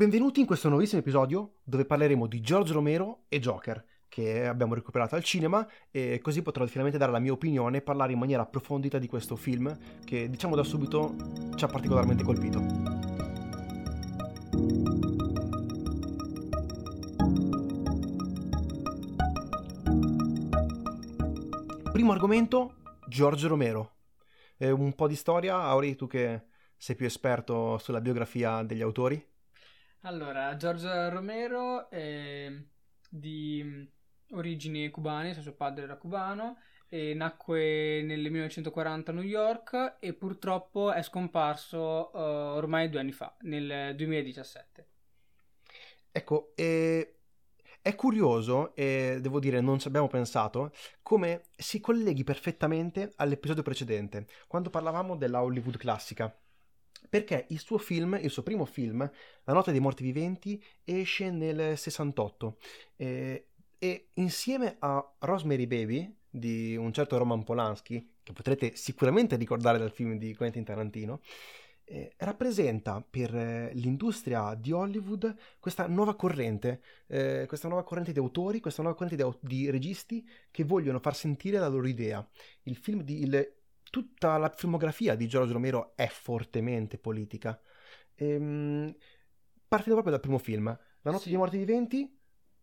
Benvenuti in questo nuovissimo episodio dove parleremo di George Romero e Joker, che abbiamo recuperato al cinema e così potrò finalmente dare la mia opinione e parlare in maniera approfondita di questo film che diciamo da subito ci ha particolarmente colpito. Primo argomento, George Romero. Eh, un po' di storia, Auri, tu che sei più esperto sulla biografia degli autori? Allora, George Romero è di origini cubane, cioè suo padre era cubano, nacque nel 1940 a New York e purtroppo è scomparso uh, ormai due anni fa, nel 2017. Ecco, eh, è curioso, e devo dire non ci abbiamo pensato, come si colleghi perfettamente all'episodio precedente, quando parlavamo della Hollywood classica perché il suo film, il suo primo film, La notte dei morti viventi, esce nel 68 eh, e insieme a Rosemary Baby di un certo Roman Polanski, che potrete sicuramente ricordare dal film di Quentin Tarantino, eh, rappresenta per eh, l'industria di Hollywood questa nuova corrente, eh, questa nuova corrente di autori, questa nuova corrente di, di, registi che vogliono far sentire la loro idea. Il film di, il, tutta la filmografia di Giorgio Romero è fortemente politica. Ehm, partendo proprio dal primo film, La notte sì. dei morti viventi.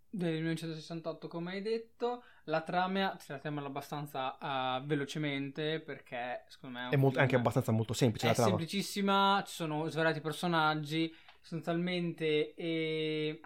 Del 1968, come hai detto, la trama, trattiamola abbastanza uh, velocemente perché secondo me è, è molto, anche abbastanza molto semplice. È la trama. semplicissima, ci sono svariati personaggi, sostanzialmente e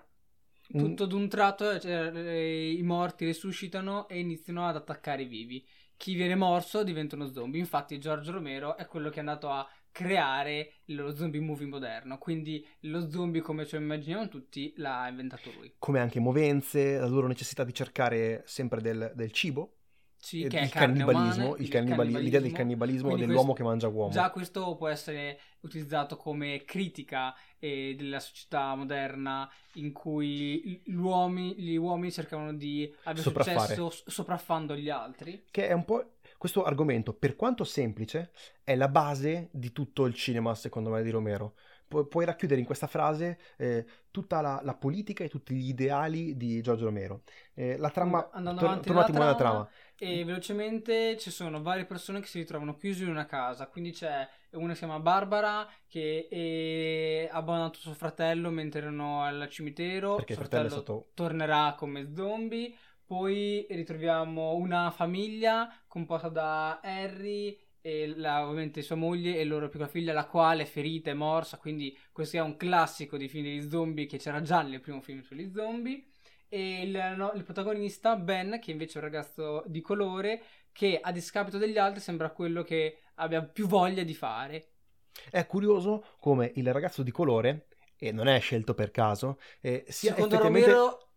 tutto d'un tratto cioè, i morti risuscitano e iniziano ad attaccare i vivi chi viene morso diventa uno zombie. Infatti, Giorgio Romero è quello che è andato a creare lo zombie movie moderno. Quindi lo zombie, come ce lo immaginiamo tutti, l'ha inventato lui. Come anche movenze, la loro necessità di cercare sempre del, del cibo sì, che il cannibalismo, umane, il cannibalismo, l'idea del cannibalismo Quindi dell'uomo questo, che mangia uomo. Già questo può essere utilizzato come critica eh, della società moderna in cui gli uomini, gli uomini cercavano di avere successo sopraffando gli altri. Che è un po' questo argomento, per quanto semplice, è la base di tutto il cinema, secondo me, di Romero pu- puoi racchiudere in questa frase eh, tutta la, la, politica e tutti gli ideali di Giorgio Romero. Eh, la trama, andando tor- avanti nella trama, trama, e velocemente ci sono varie persone che si ritrovano chiuse in una casa, quindi c'è una si chiama Barbara che ha abbandonato suo fratello mentre erano al cimitero, perché suo fratello, fratello stato... tornerà come zombie. Poi ritroviamo una famiglia composta da Harry e la, ovviamente sua moglie e loro piccola figlia, la quale è ferita e morsa. Quindi questo è un classico di film degli zombie che c'era già nel primo film sugli zombie. E il, no, il, protagonista, Ben, che invece è un ragazzo di colore, che a discapito degli altri sembra quello che abbia più voglia di fare. È curioso come il ragazzo di colore, e non è scelto per caso, eh, sia secondo Romero,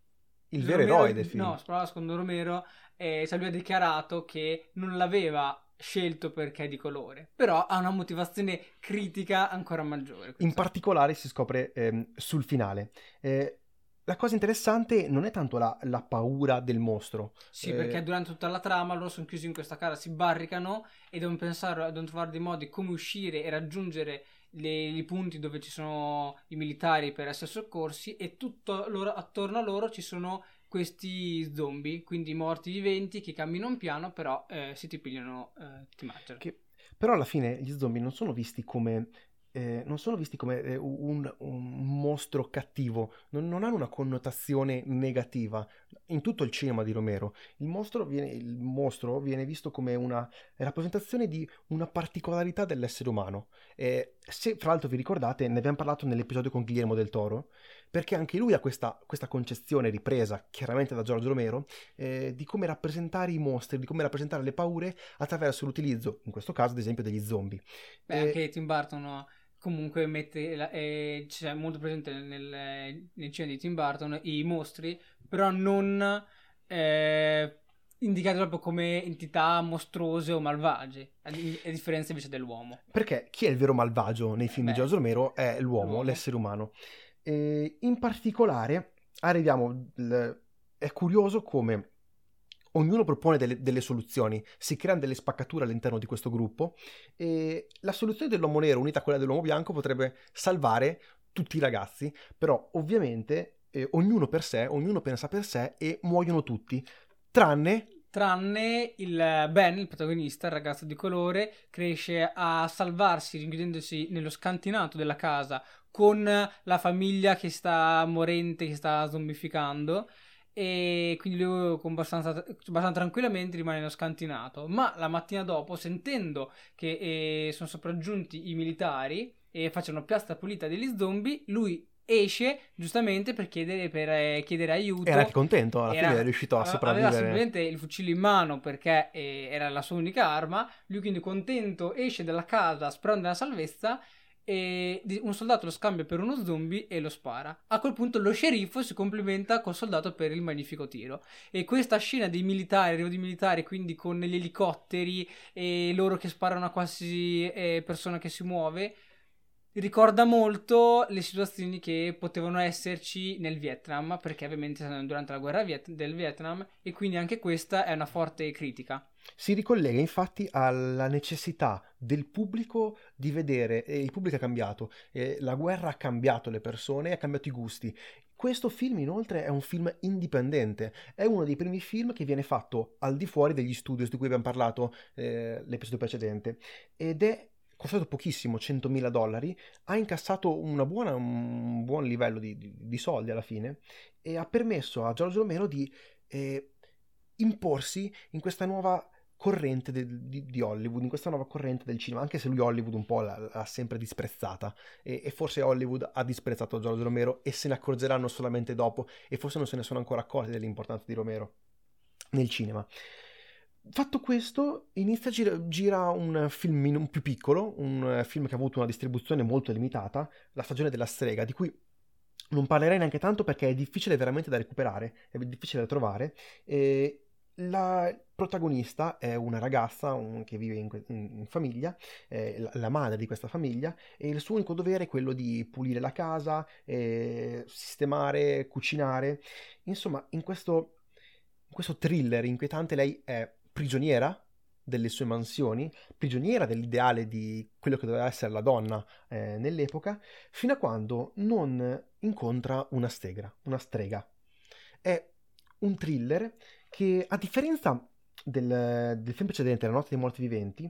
il vero Romero, eroe del film. No, secondo Romero, eh, cioè lui ha dichiarato che non l'aveva scelto perché è di colore, però ha una motivazione critica ancora maggiore. Questa. In particolare si scopre ehm, sul finale. Eh, la cosa interessante non è tanto la, la paura del mostro. Sì, eh... perché durante tutta la trama loro sono chiusi in questa casa, si barricano e devono pensare, devono trovare dei modi come uscire e raggiungere i punti dove ci sono i militari per essere soccorsi e tutto loro, attorno a loro ci sono questi zombie, quindi morti viventi che camminano piano, però eh, se ti pigliano eh, ti mangiano. Che, però alla fine gli zombie non sono visti come eh, non sono visti come eh, un, un, mostro cattivo, non, non, hanno una connotazione negativa. In tutto il cinema di Romero, il mostro viene, il mostro viene visto come una rappresentazione di una particolarità dell'essere umano. Eh, se fra l'altro vi ricordate, ne abbiamo parlato nell'episodio con Guillermo del Toro, perché anche lui ha questa, questa concezione ripresa chiaramente da Giorgio Romero eh, di come rappresentare i mostri, di come rappresentare le paure attraverso l'utilizzo, in questo caso ad esempio, degli zombie. Beh, eh, anche Tim Burton comunque mette la, eh, c'è molto presente nel, nel cinema di Tim Burton i mostri, però non eh, indicati proprio come entità mostruose o malvagie, a, a, differenza invece dell'uomo. Perché chi è il vero malvagio nei film Beh, di Giorgio Romero è l'uomo, l'uomo. l'essere umano. E in particolare arriviamo, è curioso come ognuno propone delle, delle, soluzioni, si creano delle spaccature all'interno di questo gruppo e la soluzione dell'uomo nero unita a quella dell'uomo bianco potrebbe salvare tutti i ragazzi, però ovviamente eh, ognuno per sé, ognuno pensa per sé e muoiono tutti, tranne tranne il Ben, il protagonista, il ragazzo di colore, cresce a salvarsi rinchiudendosi nello scantinato della casa con la famiglia che sta morente, che sta zombificando e quindi lui con abbastanza, abbastanza, tranquillamente rimane scantinato ma la mattina dopo sentendo che eh, sono sopraggiunti i militari e facciano piastra pulita degli zombie lui esce giustamente per chiedere, per, eh, chiedere aiuto. Era anche contento, alla era, fine è riuscito a sopravvivere. Aveva semplicemente il fucile in mano perché eh, era la sua unica arma. Lui quindi contento esce dalla casa sperando nella salvezza e un soldato lo scambia per uno zombie e lo spara. A quel punto lo sceriffo si complimenta col soldato per il magnifico tiro. E questa scena dei militari, arrivo di militari, quindi con gli elicotteri e loro che sparano a qualsiasi eh, persona che si muove, ricorda molto le situazioni che potevano esserci nel Vietnam, perché ovviamente durante la guerra del Vietnam e quindi anche questa è una forte critica. Si ricollega infatti alla necessità del pubblico di vedere, e il pubblico è cambiato, la guerra ha cambiato le persone, ha cambiato i gusti. Questo film inoltre è un film indipendente, è uno dei primi film che viene fatto al di fuori degli studios di cui abbiamo parlato eh, l'episodio precedente ed è costato pochissimo, 100.000 dollari, ha incassato buona, un buon livello di, di, di, soldi alla fine e ha permesso a Giorgio Romero di eh, imporsi in questa nuova corrente de, di, di, Hollywood, in questa nuova corrente del cinema, anche se lui Hollywood un po' l'ha, l'ha sempre disprezzata e, e, forse Hollywood ha disprezzato Giorgio Romero e se ne accorgeranno solamente dopo e forse non se ne sono ancora accorti dell'importanza di Romero nel cinema. Fatto questo, inizia a gira, gira un film più piccolo, un film che ha avuto una distribuzione molto limitata, La stagione della strega, di cui non parlerei neanche tanto perché è difficile veramente da recuperare, è difficile da trovare. E la protagonista è una ragazza un, che vive in, in, famiglia, è la, la, madre di questa famiglia, e il suo unico dovere è quello di pulire la casa, eh, sistemare, cucinare. Insomma, in questo, in questo thriller inquietante lei è prigioniera delle sue mansioni, prigioniera dell'ideale di quello che doveva essere la donna eh, nell'epoca, fino a quando non incontra una stegra, una strega. È un thriller che, a differenza del, del film precedente, La notte dei morti viventi,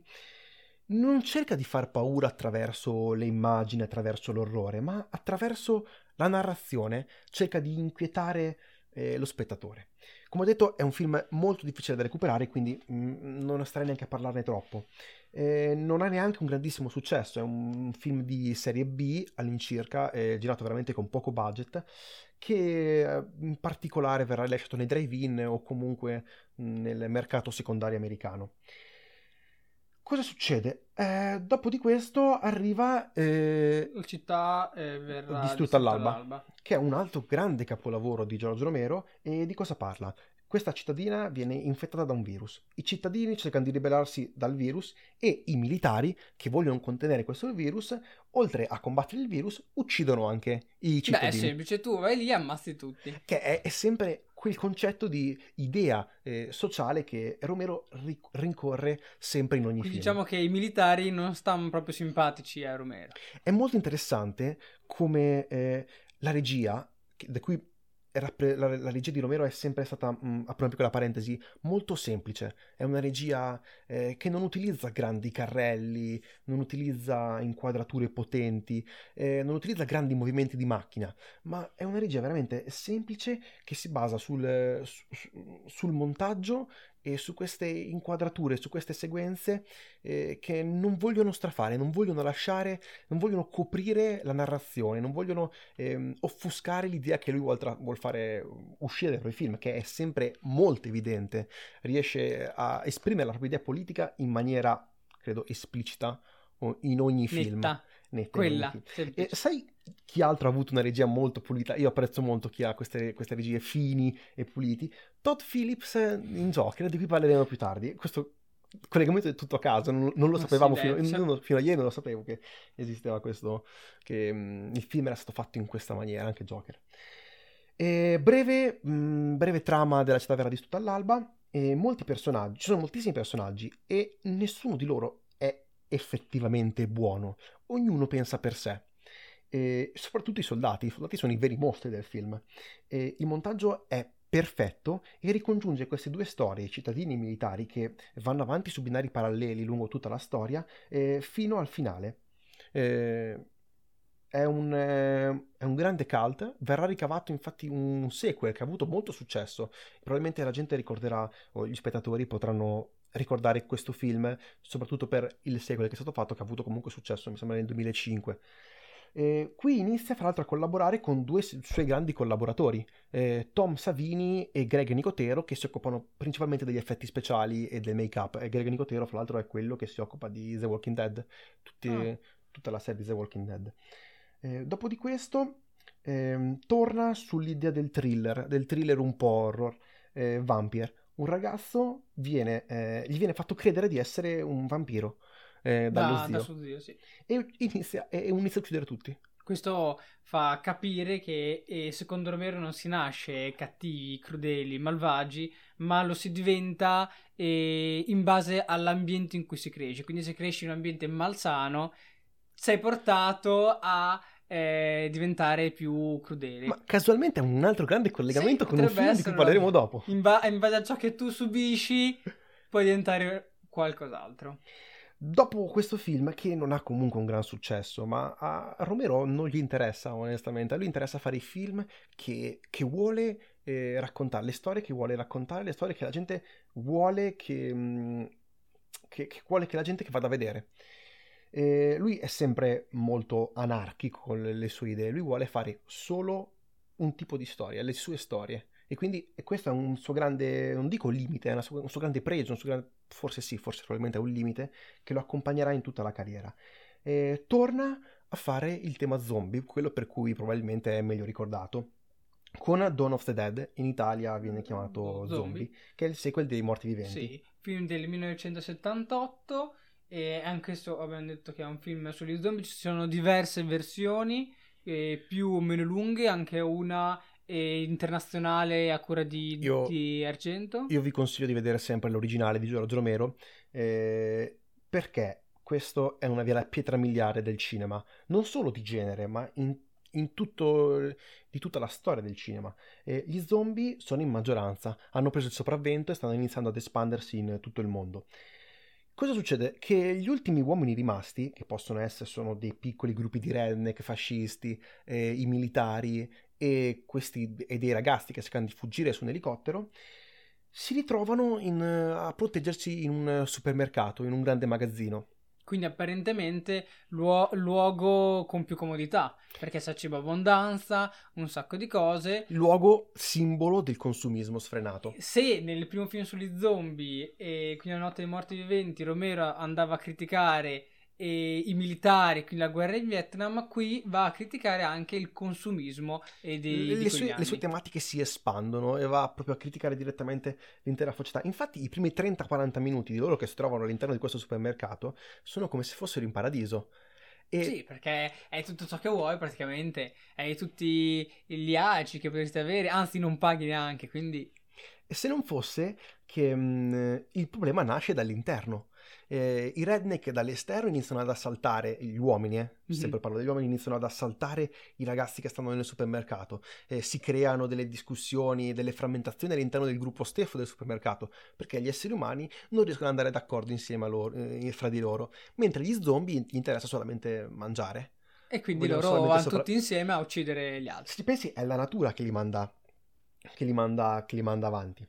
non cerca di far paura attraverso le immagini, attraverso l'orrore, ma attraverso la narrazione cerca di inquietare eh, lo spettatore. Come ho detto, è un film molto difficile da recuperare, quindi mh, mm, non starei neanche a parlarne troppo. Eh, non ha neanche un grandissimo successo, è un film di serie B all'incirca, eh, girato veramente con poco budget, che eh, in particolare verrà lasciato nei drive-in o comunque nel mercato secondario americano. Cosa succede? Eh, dopo di questo arriva eh, la città eh, verrà distrutta all'alba, all'alba, che è un altro grande capolavoro di Giorgio Romero. E di cosa parla? Questa cittadina viene infettata da un virus. I cittadini cercano di ribellarsi dal virus e i militari che vogliono contenere questo virus, oltre a combattere il virus, uccidono anche i cittadini. Beh, è semplice, tu vai lì e ammazzi tutti. Che è, è sempre quel concetto di idea eh, sociale che Romero ri- rincorre sempre in ogni Quindi film. Diciamo che i militari non stanno proprio simpatici a Romero. È molto interessante come eh, la regia, da cui la, la, regia di Romero è sempre stata, mh, apro una piccola parentesi, molto semplice. È una regia eh, che non utilizza grandi carrelli, non utilizza inquadrature potenti, eh, non utilizza grandi movimenti di macchina, ma è una regia veramente semplice che si basa sul, su, sul montaggio e su queste inquadrature, su queste sequenze eh, che non vogliono strafare, non vogliono lasciare, non vogliono coprire la narrazione, non vogliono ehm, offuscare l'idea che lui vuole, tra- vuol fare uscire dai propri film, che è sempre molto evidente, riesce a esprimere la propria idea politica in maniera, credo, esplicita in ogni film. Netta. Netta Quella. E sai chi altro ha avuto una regia molto pulita? Io apprezzo molto chi ha queste, queste regie fini e puliti. Todd Phillips in Joker, di cui parleremo più tardi. Questo collegamento è tutto a caso, non, non lo sapevamo fino, non, fino, a ieri, non lo sapevo che esisteva questo, che mh, il film era stato fatto in questa maniera, anche Joker. E breve, mh, breve trama della città verrà distrutta all'alba, e molti personaggi, ci sono moltissimi personaggi e nessuno di loro effettivamente buono, ognuno pensa per sé. e soprattutto i soldati. I soldati sono i veri mostri del film. E il montaggio è perfetto e ricongiunge queste due storie, cittadini militari che vanno avanti su binari paralleli lungo tutta la storia eh, fino al finale. Eh, è un, eh, è un, grande cult, verrà ricavato infatti un sequel che ha avuto molto successo. Probabilmente la gente ricorderà, o gli spettatori potranno ricordare questo film, soprattutto per il sequel che è stato fatto, che ha avuto comunque successo, mi sembra nel 2005. Eh, qui inizia fra l'altro a collaborare con due suoi grandi collaboratori, eh, Tom Savini e Greg Nicotero, che si occupano principalmente degli effetti speciali e del make-up. E Greg Nicotero, fra l'altro, è quello che si occupa di The Walking Dead, tutti, oh. tutta la serie di The Walking Dead. Eh, dopo di questo ehm, torna sull'idea del thriller, del thriller un po' horror, eh, Vampire. Un ragazzo viene, eh, gli viene fatto credere di essere un vampiro eh, dallo da, zio. Da suo zio sì. E inizia, e inizia a uccidere tutti. Questo fa capire che eh, secondo Romero non si nasce cattivi, crudeli, malvagi, ma lo si diventa eh, in base all'ambiente in cui si cresce. Quindi se cresci in un ambiente malsano, sei portato a eh, diventare più crudeli. Ma casualmente è un altro grande collegamento sì, con un film di cui parleremo dopo. In, ba- in base a ciò che tu subisci, puoi diventare qualcos'altro. Dopo questo film, che non ha comunque un gran successo, ma a Romero non gli interessa onestamente, a lui interessa fare i film che, che vuole eh, raccontare, le storie che vuole raccontare, le storie che la gente vuole che, mm, che, che vuole che la gente che vada a vedere. E lui è sempre molto anarchico con le sue idee, lui vuole fare solo un tipo di storia, le sue storie. E quindi e questo è un suo grande, non dico limite, è sua, un suo grande pregio, un suo grande, forse sì, forse probabilmente è un limite, che lo accompagnerà in tutta la carriera. E torna a fare il tema zombie, quello per cui probabilmente è meglio ricordato, con Dawn of the Dead, in Italia viene chiamato Zombie, Zombie che è il sequel dei Morti Viventi. Sì, film del 1978 e anche questo abbiamo detto che è un film sugli zombie, ci sono diverse versioni, eh, più o meno lunghe, anche una eh, internazionale a cura di, io, di, Argento. Io vi consiglio di vedere sempre l'originale di Giorgio Romero, eh, perché questo è una vera pietra miliare del cinema, non solo di genere, ma in, in tutto, di tutta la storia del cinema. Gli zombie sono in maggioranza, hanno preso il sopravvento e stanno iniziando ad espandersi in tutto il mondo. Cosa succede? Che gli ultimi uomini rimasti, che possono essere sono dei piccoli gruppi di redneck fascisti, eh, i militari e, questi, e dei ragazzi che cercano di fuggire su un elicottero, si ritrovano in, a proteggersi in un supermercato, in un grande magazzino. Quindi apparentemente luo- luogo con più comodità, perché c'è cibo abbondanza, un sacco di cose. Luogo simbolo del consumismo sfrenato. Se nel primo film sugli zombie e quindi la notte dei morti viventi Romero andava a criticare e i militari, quindi la guerra in Vietnam, qui va a criticare anche il consumismo e dei, le, sue, le, sue, tematiche si espandono e va proprio a criticare direttamente l'intera società. Infatti, i primi 30-40 minuti di loro che si trovano all'interno di questo supermercato sono come se fossero in paradiso. E... Sì, perché hai tutto ciò che vuoi praticamente, hai tutti gli agi che potresti avere, anzi non paghi neanche, quindi... E se non fosse che mh, il problema nasce dall'interno eh, i redneck dall'esterno iniziano ad assaltare gli uomini, eh? mm-hmm. sempre parlo degli uomini, iniziano ad assaltare i ragazzi che stanno nel supermercato, eh, si creano delle discussioni, delle frammentazioni all'interno del gruppo stesso del supermercato, perché gli esseri umani non riescono ad andare d'accordo insieme a loro, eh, fra di loro, mentre gli zombie gli interessa solamente mangiare. E quindi loro vanno sopra... tutti insieme a uccidere gli altri. Se ci pensi, è la natura che li manda, che li manda, che li manda avanti.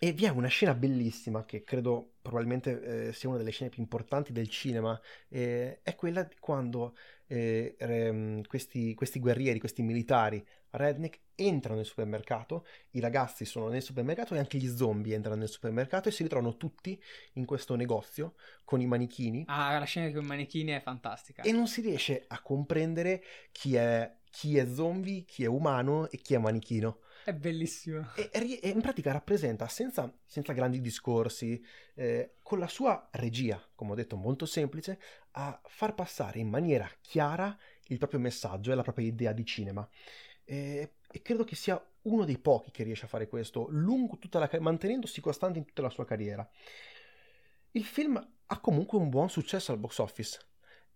E vi è una scena bellissima che credo probabilmente eh, sia una delle scene più importanti del cinema, eh, è quella di quando eh, re, questi, questi, guerrieri, questi militari redneck entrano nel supermercato, i ragazzi sono nel supermercato e anche gli zombie entrano nel supermercato e si ritrovano tutti in questo negozio con i manichini. Ah, la scena con i manichini è fantastica. E non si riesce a comprendere chi è, chi è zombie, chi è umano e chi è manichino. È bellissimo. E, e in pratica rappresenta, senza, senza grandi discorsi, eh, con la sua regia, come ho detto, molto semplice, a far passare in maniera chiara il proprio messaggio e la propria idea di cinema. E, e credo che sia uno dei pochi che riesce a fare questo, lungo tutta la, mantenendosi costante in tutta la sua carriera. Il film ha comunque un buon successo al box office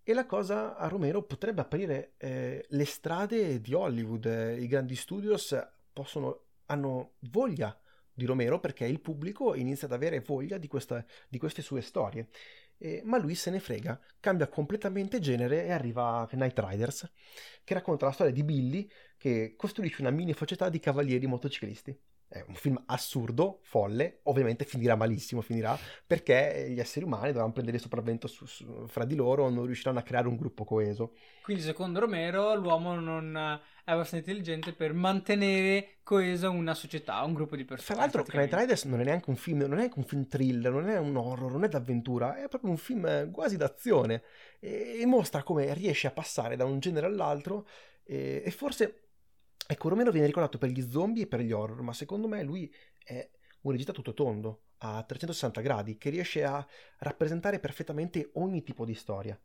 E la cosa a Romero potrebbe aprire eh, le strade di Hollywood. I grandi studios possono, hanno voglia di Romero perché il pubblico inizia ad avere voglia di, questa, di queste sue storie. Eh, ma lui se ne frega, cambia completamente genere e arriva a Night Riders, che racconta la storia di Billy che costruisce una mini società di cavalieri motociclisti. È un film assurdo, folle, ovviamente finirà malissimo, finirà perché gli esseri umani dovranno prendere il sopravvento su, su, fra di loro, non riusciranno a creare un gruppo coeso. Quindi secondo Romero l'uomo non è abbastanza intelligente per mantenere coesa una società, un gruppo di persone. Tra l'altro Night Riders non è neanche un film, non è neanche un film thriller, non è un horror, non è d'avventura, è proprio un film quasi d'azione e, e mostra come riesce a passare da un genere all'altro e, e forse Ecco, Romero viene ricordato per gli zombie e per gli horror, ma secondo me lui è un regista tutto tondo, a 360 gradi, che riesce a rappresentare perfettamente ogni tipo di storia.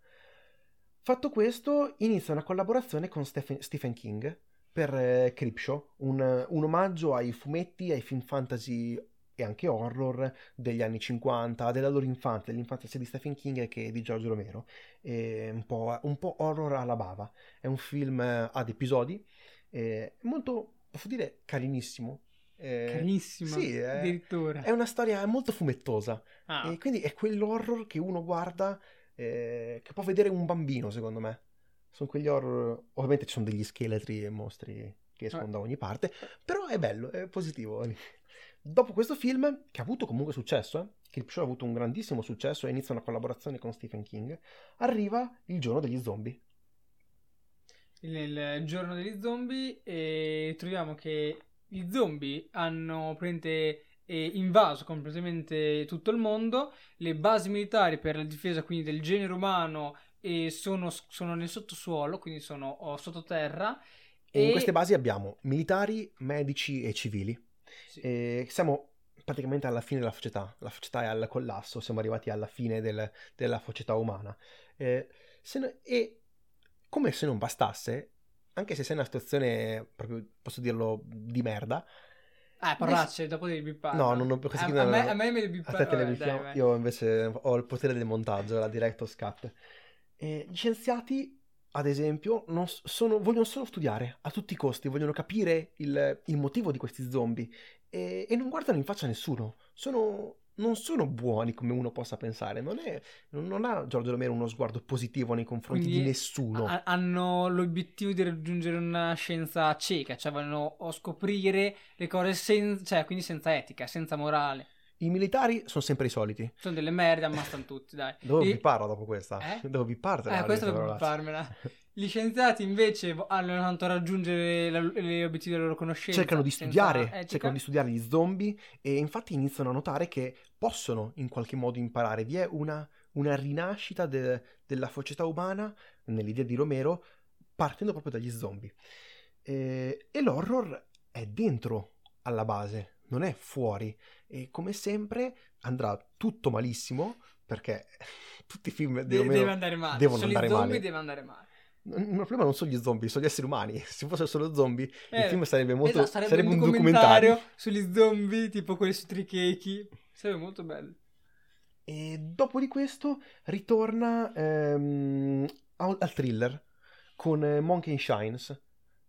Fatto questo, inizia una collaborazione con Stephen, King per eh, Creepshow, un, un omaggio ai fumetti, ai film fantasy e anche horror degli anni 50, della loro infanzia, dell'infanzia sia di Stephen King che di Giorgio Romero. Un po', un po' horror alla bava. È un film ad episodi è molto, posso dire, carinissimo. Eh, Carinissimo, sì, è, addirittura. È una storia molto fumettosa. Ah. E quindi è quell'horror che uno guarda, eh, che può vedere un bambino, secondo me. Sono quegli horror. Ovviamente ci sono degli scheletri e mostri che escono ah. da ogni parte, però è bello, è positivo. Dopo questo film, che ha avuto comunque successo, eh, Creepshow ha avuto un grandissimo successo e inizia una collaborazione con Stephen King, arriva il giorno degli zombie nel giorno degli zombie e troviamo che gli zombie hanno praticamente eh, invaso completamente tutto il mondo, le basi militari per la difesa quindi del genere umano eh, sono, sono, nel sottosuolo, quindi sono oh, sottoterra. E, e in queste basi abbiamo militari, medici e civili. Sì. E siamo praticamente alla fine della società, la società è al collasso, siamo arrivati alla fine del, della società umana. Eh, no, e come se non bastasse, anche se sei in una situazione, proprio, posso dirlo, di merda. Ah, parolacce, ne... dopo devi bippare. No, non ho questi a, a, me, a me me li bippare. A te te le bippiamo. Io invece ho il potere del montaggio, la director's cut. E gli scienziati, ad esempio, sono, vogliono solo studiare a tutti i costi, vogliono capire il, il motivo di questi zombie e, e non guardano in faccia a nessuno. Sono non sono buoni come uno possa pensare. Non, è, non ha Giorgio Romero uno sguardo positivo nei confronti quindi di nessuno. A- hanno l'obiettivo di raggiungere una scienza cieca, cioè vogliono scoprire le cose sen- cioè, quindi senza etica, senza morale. I militari sono sempre i soliti. Sono delle merde, ammazzano tutti, dai. Dove e... vi parlo dopo questa? Eh? Dove vi parte? Eh, questa devo farmela. Gli scienziati invece hanno tanto raggiungere gli obiettivi della loro conoscenza. Cercano di studiare, cercano di studiare gli zombie e infatti iniziano a notare che possono in qualche modo imparare. Vi è una, una rinascita de, della società umana nell'idea di Romero partendo proprio dagli zombie. E, e l'horror è dentro alla base, non è fuori. E come sempre andrà tutto malissimo perché tutti i film di Romero deve andare male. devono andare male. deve andare male. Il problema non sono gli zombie, sono gli esseri umani. Se fossero solo zombie, eh, il film sarebbe molto. Esatto, sarebbe, sarebbe un, documentario, documentario sugli zombie, tipo quelli su Trichechi. Sarebbe molto bello. E dopo di questo ritorna ehm, al thriller con eh, Monkey Shines.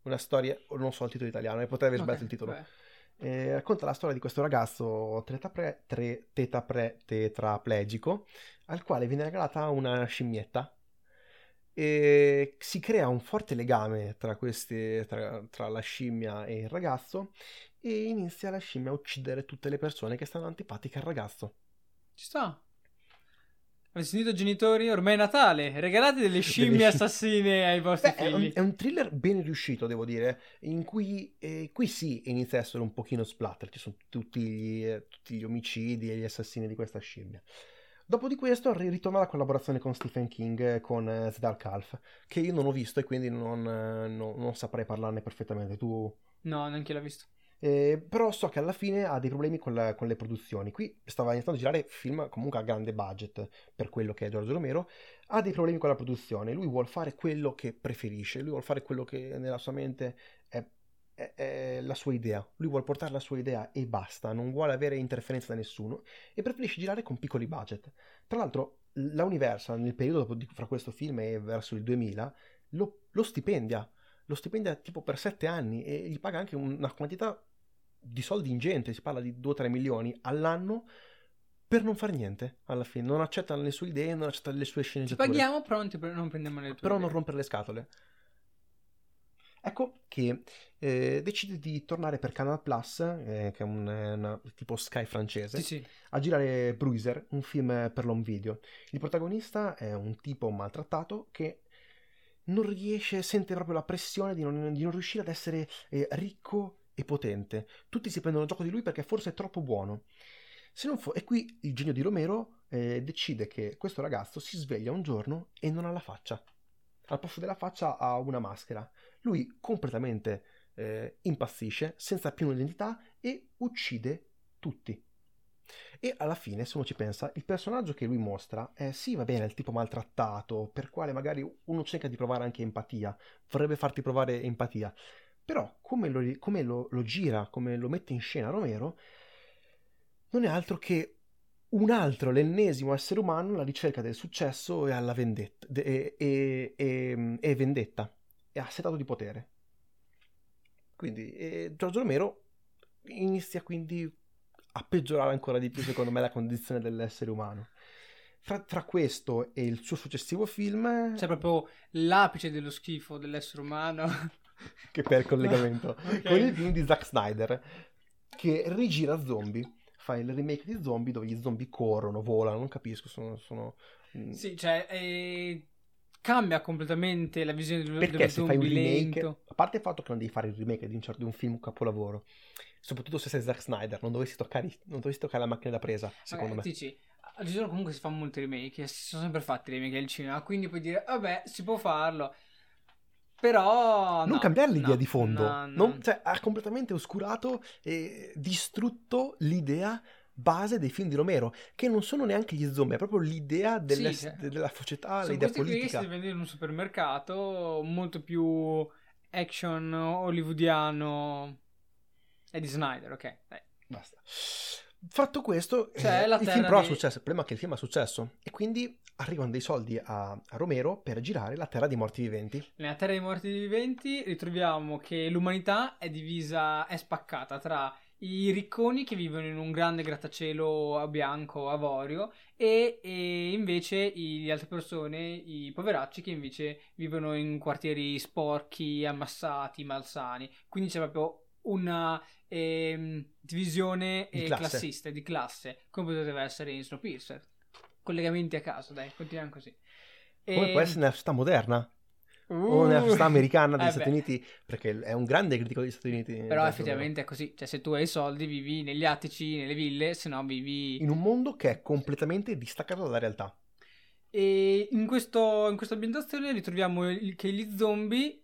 Una storia, non so il titolo italiano, potrei aver sbagliato okay, il titolo. Eh, racconta la storia di questo ragazzo tetapre, tre, tetapre, tetraplegico al quale viene regalata una scimmietta e si crea un forte legame tra, queste, tra, tra la scimmia e il ragazzo e inizia la scimmia a uccidere tutte le persone che stanno antipatiche al ragazzo. Ci sta. Avete sentito genitori? Ormai è Natale, regalate delle scimmie assassine ai vostri Beh, figli. È un, è un, thriller ben riuscito, devo dire, in cui eh, qui sì inizia a essere un pochino splatter, ci sono tutti gli, eh, tutti gli omicidi e gli assassini di questa scimmia. Dopo di questo ritorna la collaborazione con Stephen King con uh, The Dark Half, che io non ho visto e quindi non, uh, no, non saprei parlarne perfettamente. Tu? No, neanche l'ho visto. Eh, però so che alla fine ha dei problemi con, la, con, le produzioni. Qui stava iniziando a girare film comunque a grande budget per quello che è Giorgio Romero. Ha dei problemi con la produzione. Lui vuole fare quello che preferisce, lui vuole fare quello che nella sua mente è è, è la sua idea, lui vuole portare la sua idea e basta, non vuole avere interferenza da nessuno e preferisce girare con piccoli budget. Tra l'altro la Universal nel periodo fra questo film e verso il 2000 lo, lo stipendia, lo stipendia tipo per sette anni e gli paga anche una quantità di soldi ingente, si parla di 2-3 milioni all'anno per non fare niente alla fine, non accetta le sue idee, non accetta le sue Ci sceneggiature, paghiamo, però non, non prendiamo le tue però non idee. rompere le scatole. Ecco che eh, decide di tornare per Canal Plus, eh, che è un è una- tipo Sky francese, Sì, sì. a girare Bruiser, un film per l'home video. Il protagonista è un tipo maltrattato che non riesce, sente proprio la pressione di non, di non riuscire ad essere eh, ricco e potente. Tutti si prendono gioco di lui perché forse è troppo buono. Fo- e qui il genio di Romero eh, decide che questo ragazzo si sveglia un giorno e non ha la faccia. Al posto della faccia ha una maschera. Lui completamente eh, impazzisce, senza più un'identità e uccide tutti. E alla fine, se uno ci pensa, il personaggio che lui mostra è sì, va bene, il tipo maltrattato, per quale magari uno cerca di provare anche empatia, vorrebbe farti provare empatia. Però, come lo, come lo- lo gira, come lo mette in scena Romero, non è altro che un altro, l'ennesimo essere umano alla ricerca del successo e alla vendetta, de- e, e- e- e vendetta, e assetato di potere. Quindi, eh, Giorgio Romero inizia quindi a peggiorare ancora di più, secondo me, la condizione dell'essere umano. Fra, tra questo e il suo successivo film, C'è proprio l'apice dello schifo dell'essere umano. che per collegamento, Ok. con il film di Zack Snyder, che rigira zombie. Fa il remake di zombie dove gli zombie corrono, volano, non capisco, sono... sono mm, Sì, cioè, eh, cambia completamente la visione dello, Perché dello se fai un remake, lento. a parte il fatto che non devi fare il remake di un, certo- di un film capolavoro, soprattutto se sei Zack Snyder, non dovresti toccare, non dovresti toccare la macchina da presa, secondo Vabbè, me. Dici, al giorno comunque si fanno molti remake, e si sono sempre fatti remake al cinema, quindi puoi dire, vabbè, si può farlo. Però... non no, cambiare l'idea no, di fondo, no. non- cioè, ha completamente oscurato e distrutto l'idea base dei film di Romero, che non sono neanche gli zombie, è proprio l'idea delle- Sì, della società, Sono l'idea questi che politica. si vendono in un supermercato, molto più action hollywoodiano. È di Snyder, ok. Dai. Basta. Fatto questo, Cioè, eh, la il film però ha di- successo. Il problema è che il film ha successo e quindi arrivano dei soldi a, a Romero per girare La Terra dei Morti Viventi. Nella Terra dei Morti Viventi ritroviamo che l'umanità è divisa, è spaccata tra i ricconi che vivono in un grande grattacielo a bianco, avorio, e, e invece i- le altre persone, i poveracci, che invece vivono in quartieri sporchi, ammassati, malsani. Quindi c'è proprio una ehm, divisione Di eh, classista, di classe, come poteva essere in Snowpiercer. Collegamenti a caso, dai, continuiamo così. Come E- può essere nella società moderna o nella società americana degli Uh, eh Stati. Uniti, perché è un grande critico degli Stati Uniti. Però effettivamente è così, cioè se tu hai i soldi vivi negli attici, nelle ville, se no vivi... In un mondo che è completamente distaccato dalla realtà. E in, questo, in questa ambientazione ritroviamo il- che gli zombie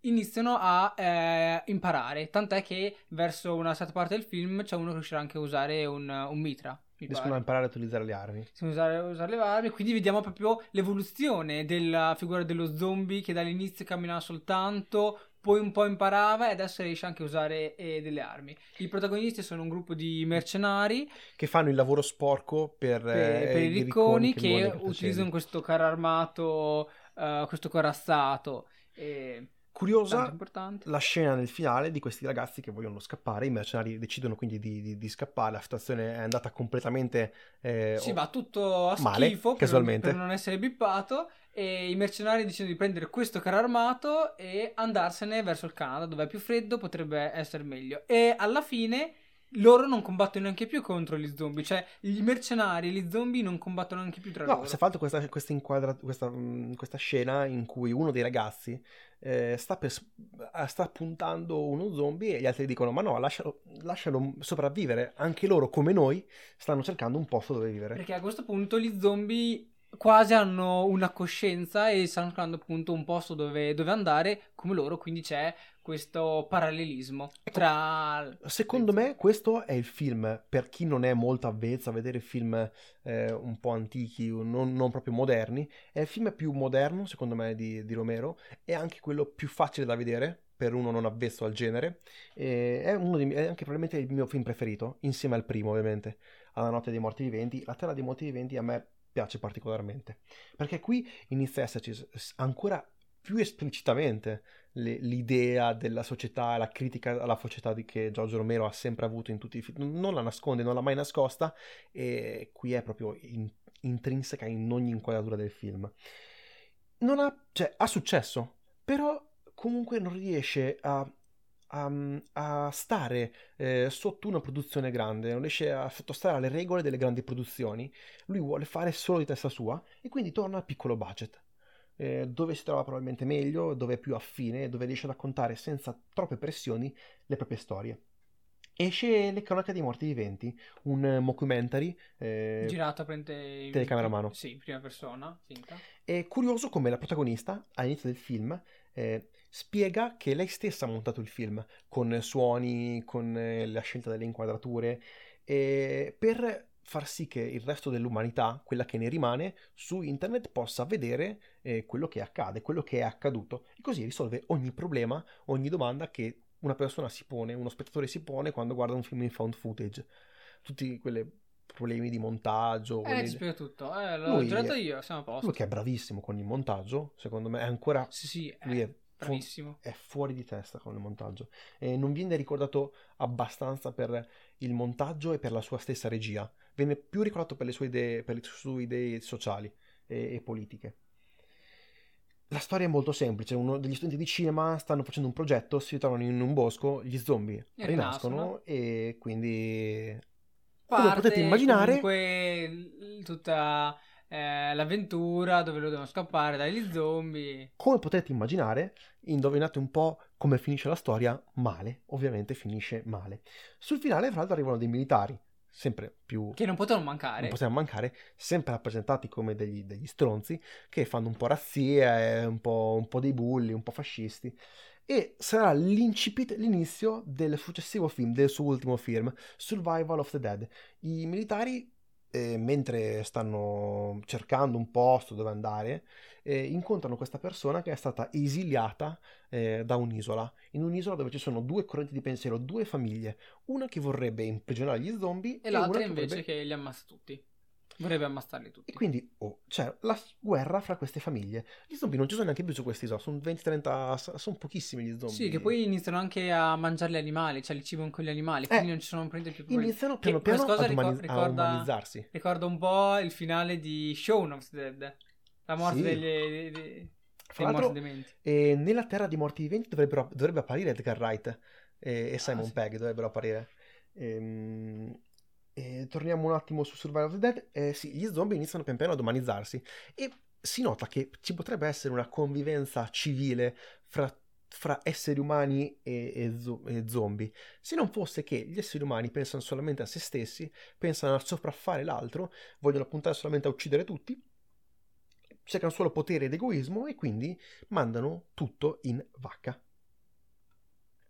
iniziano a eh, imparare, tant'è che verso una certa parte del film c'è uno che riuscirà anche a usare un, un mitra. Riescono a pare. imparare a utilizzare le armi. A usare, a usare le armi, quindi vediamo proprio l'evoluzione della figura dello zombie che dall'inizio camminava soltanto, poi un po' imparava e adesso riesce anche a usare eh, delle armi. I protagonisti sono un gruppo di mercenari Che fanno il lavoro sporco per, per, eh, per i ricconi vivono che grattacieli. utilizzano questo carro armato, eh, questo corazzato. E Curiosa la scena nel finale di questi ragazzi che vogliono scappare, i mercenari decidono quindi di, di- di scappare, la situazione è andata completamente... eh, Sì, va tutto a male, schifo casualmente. per non essere bippato. E i mercenari decidono di prendere questo carro armato e andarsene verso il Canada, dove è più freddo, potrebbe essere meglio. E alla fine loro non combattono neanche più contro gli zombie, cioè i mercenari e gli zombie non combattono neanche più tra No, loro. si è fatto questa, questa, questa, mh, questa scena in cui uno dei ragazzi eh, sta, per, eh, sta puntando uno zombie e gli altri dicono ma no, lascialo, lascialo sopravvivere, anche loro come noi stanno cercando un posto dove vivere. Perché a questo punto gli zombie quasi hanno una coscienza e stanno cercando appunto un posto dove, dove andare come loro, quindi c'è questo parallelismo Ecco, tra... Secondo me questo è il film, per chi non è molto avvezzo a vedere film eh, un po' antichi, non, non proprio moderni, è il film più moderno secondo me di, di Romero, è anche quello più facile da vedere per uno non avvezzo al genere, e è, uno dei, è anche probabilmente il mio film preferito, insieme al primo ovviamente, alla Notte dei Morti Viventi. La Terra dei Morti Viventi a me piace particolarmente, perché qui inizia a esserci ancora più esplicitamente le, l'idea della società, la critica alla società di che Giorgio Romero ha sempre avuto in tutti i film, non la nasconde, non l'ha mai nascosta e qui è proprio in, intrinseca in ogni inquadratura del film. Non ha, cioè, ha successo, però comunque non riesce a a, a stare eh, sotto una produzione grande, non riesce a sottostare alle regole delle grandi produzioni. Lui vuole fare solo di testa sua e quindi torna al piccolo budget. Eh, dove si trova probabilmente meglio, dove è più affine, dove riesce a raccontare senza troppe pressioni le proprie storie. Esce Le cronache dei morti viventi, un mockumentary eh, girato a prendere telecamera a mano. Sì, prima persona, finta. È curioso come la protagonista all'inizio del film eh, spiega che lei stessa ha montato il film con suoni, con eh, la scelta delle inquadrature, eh, per far sì che il resto dell'umanità, quella che ne rimane, su internet possa vedere eh, quello che accade, quello che è accaduto e così risolve ogni problema, ogni domanda che una persona si pone, uno spettatore si pone quando guarda un film in found footage. Tutti quei problemi di montaggio. Eh, quelli... spiega tutto. Eh, l'ho lui girato io, siamo a posto. Lui che è bravissimo con il montaggio, secondo me è ancora... Sì, sì, lui è Bravissimo. È fuori di testa con il montaggio. E non viene ricordato abbastanza per il montaggio e per la sua stessa regia. Viene più ricordato per le sue idee, per le sue idee sociali e, e politiche. La storia è molto semplice. Uno degli studenti di cinema stanno facendo un progetto, si ritrovano in un bosco, gli zombie e rinascono rinascono. e quindi... Parte, come potete immaginare... Comunque tutta eh, l'avventura dove loro devono scappare dagli zombie. Come potete immaginare, indovinate un po' come finisce la storia? Male, ovviamente finisce male. Sul finale, fra l'altro, arrivano dei militari, sempre più... Che non potevano mancare. Non potevano mancare, sempre rappresentati come degli, degli stronzi, che fanno un po' razzie, un po', un po' dei bulli, un po' fascisti e sarà l'incipit, l'inizio del successivo film, del suo ultimo film, Survival of the Dead. I militari eh, mentre stanno cercando un posto dove andare, eh, incontrano questa persona che è stata esiliata eh, da un'isola, in un'isola dove ci sono due correnti di pensiero, due famiglie, una che vorrebbe imprigionare gli zombie e, e l'altra invece vorrebbe... che li ammazza tutti. Vorrebbe ammazzarli tutti. E quindi oh, c'è la guerra fra queste famiglie. Gli zombie non ci sono neanche più su quest'isola, sono 20-30, sono pochissimi gli zombie. Sì, che poi iniziano anche a mangiare gli animali, cioè li cibano con gli animali, quindi eh, non ci sono più problemi. Iniziano piano piano a, umani- ricorda, a umanizzarsi. Ricorda un po' il finale di Shaun of the Dead, la morte sì. degli... degli fra l'altro, eh, nella Terra di Morti Viventi dovrebbe apparire Edgar Wright e, e Simon ah, sì. Pegg dovrebbero apparire. Ehm, e torniamo un attimo su Survival of the Dead. Eh, sì, gli zombie iniziano pian piano ad umanizzarsi e si nota che ci potrebbe essere una convivenza civile fra, fra esseri umani e, e, e, zombie. Se non fosse che gli esseri umani pensano solamente a se stessi, pensano a sopraffare l'altro, vogliono puntare solamente a uccidere tutti, cercano solo potere ed egoismo e quindi mandano tutto in vacca.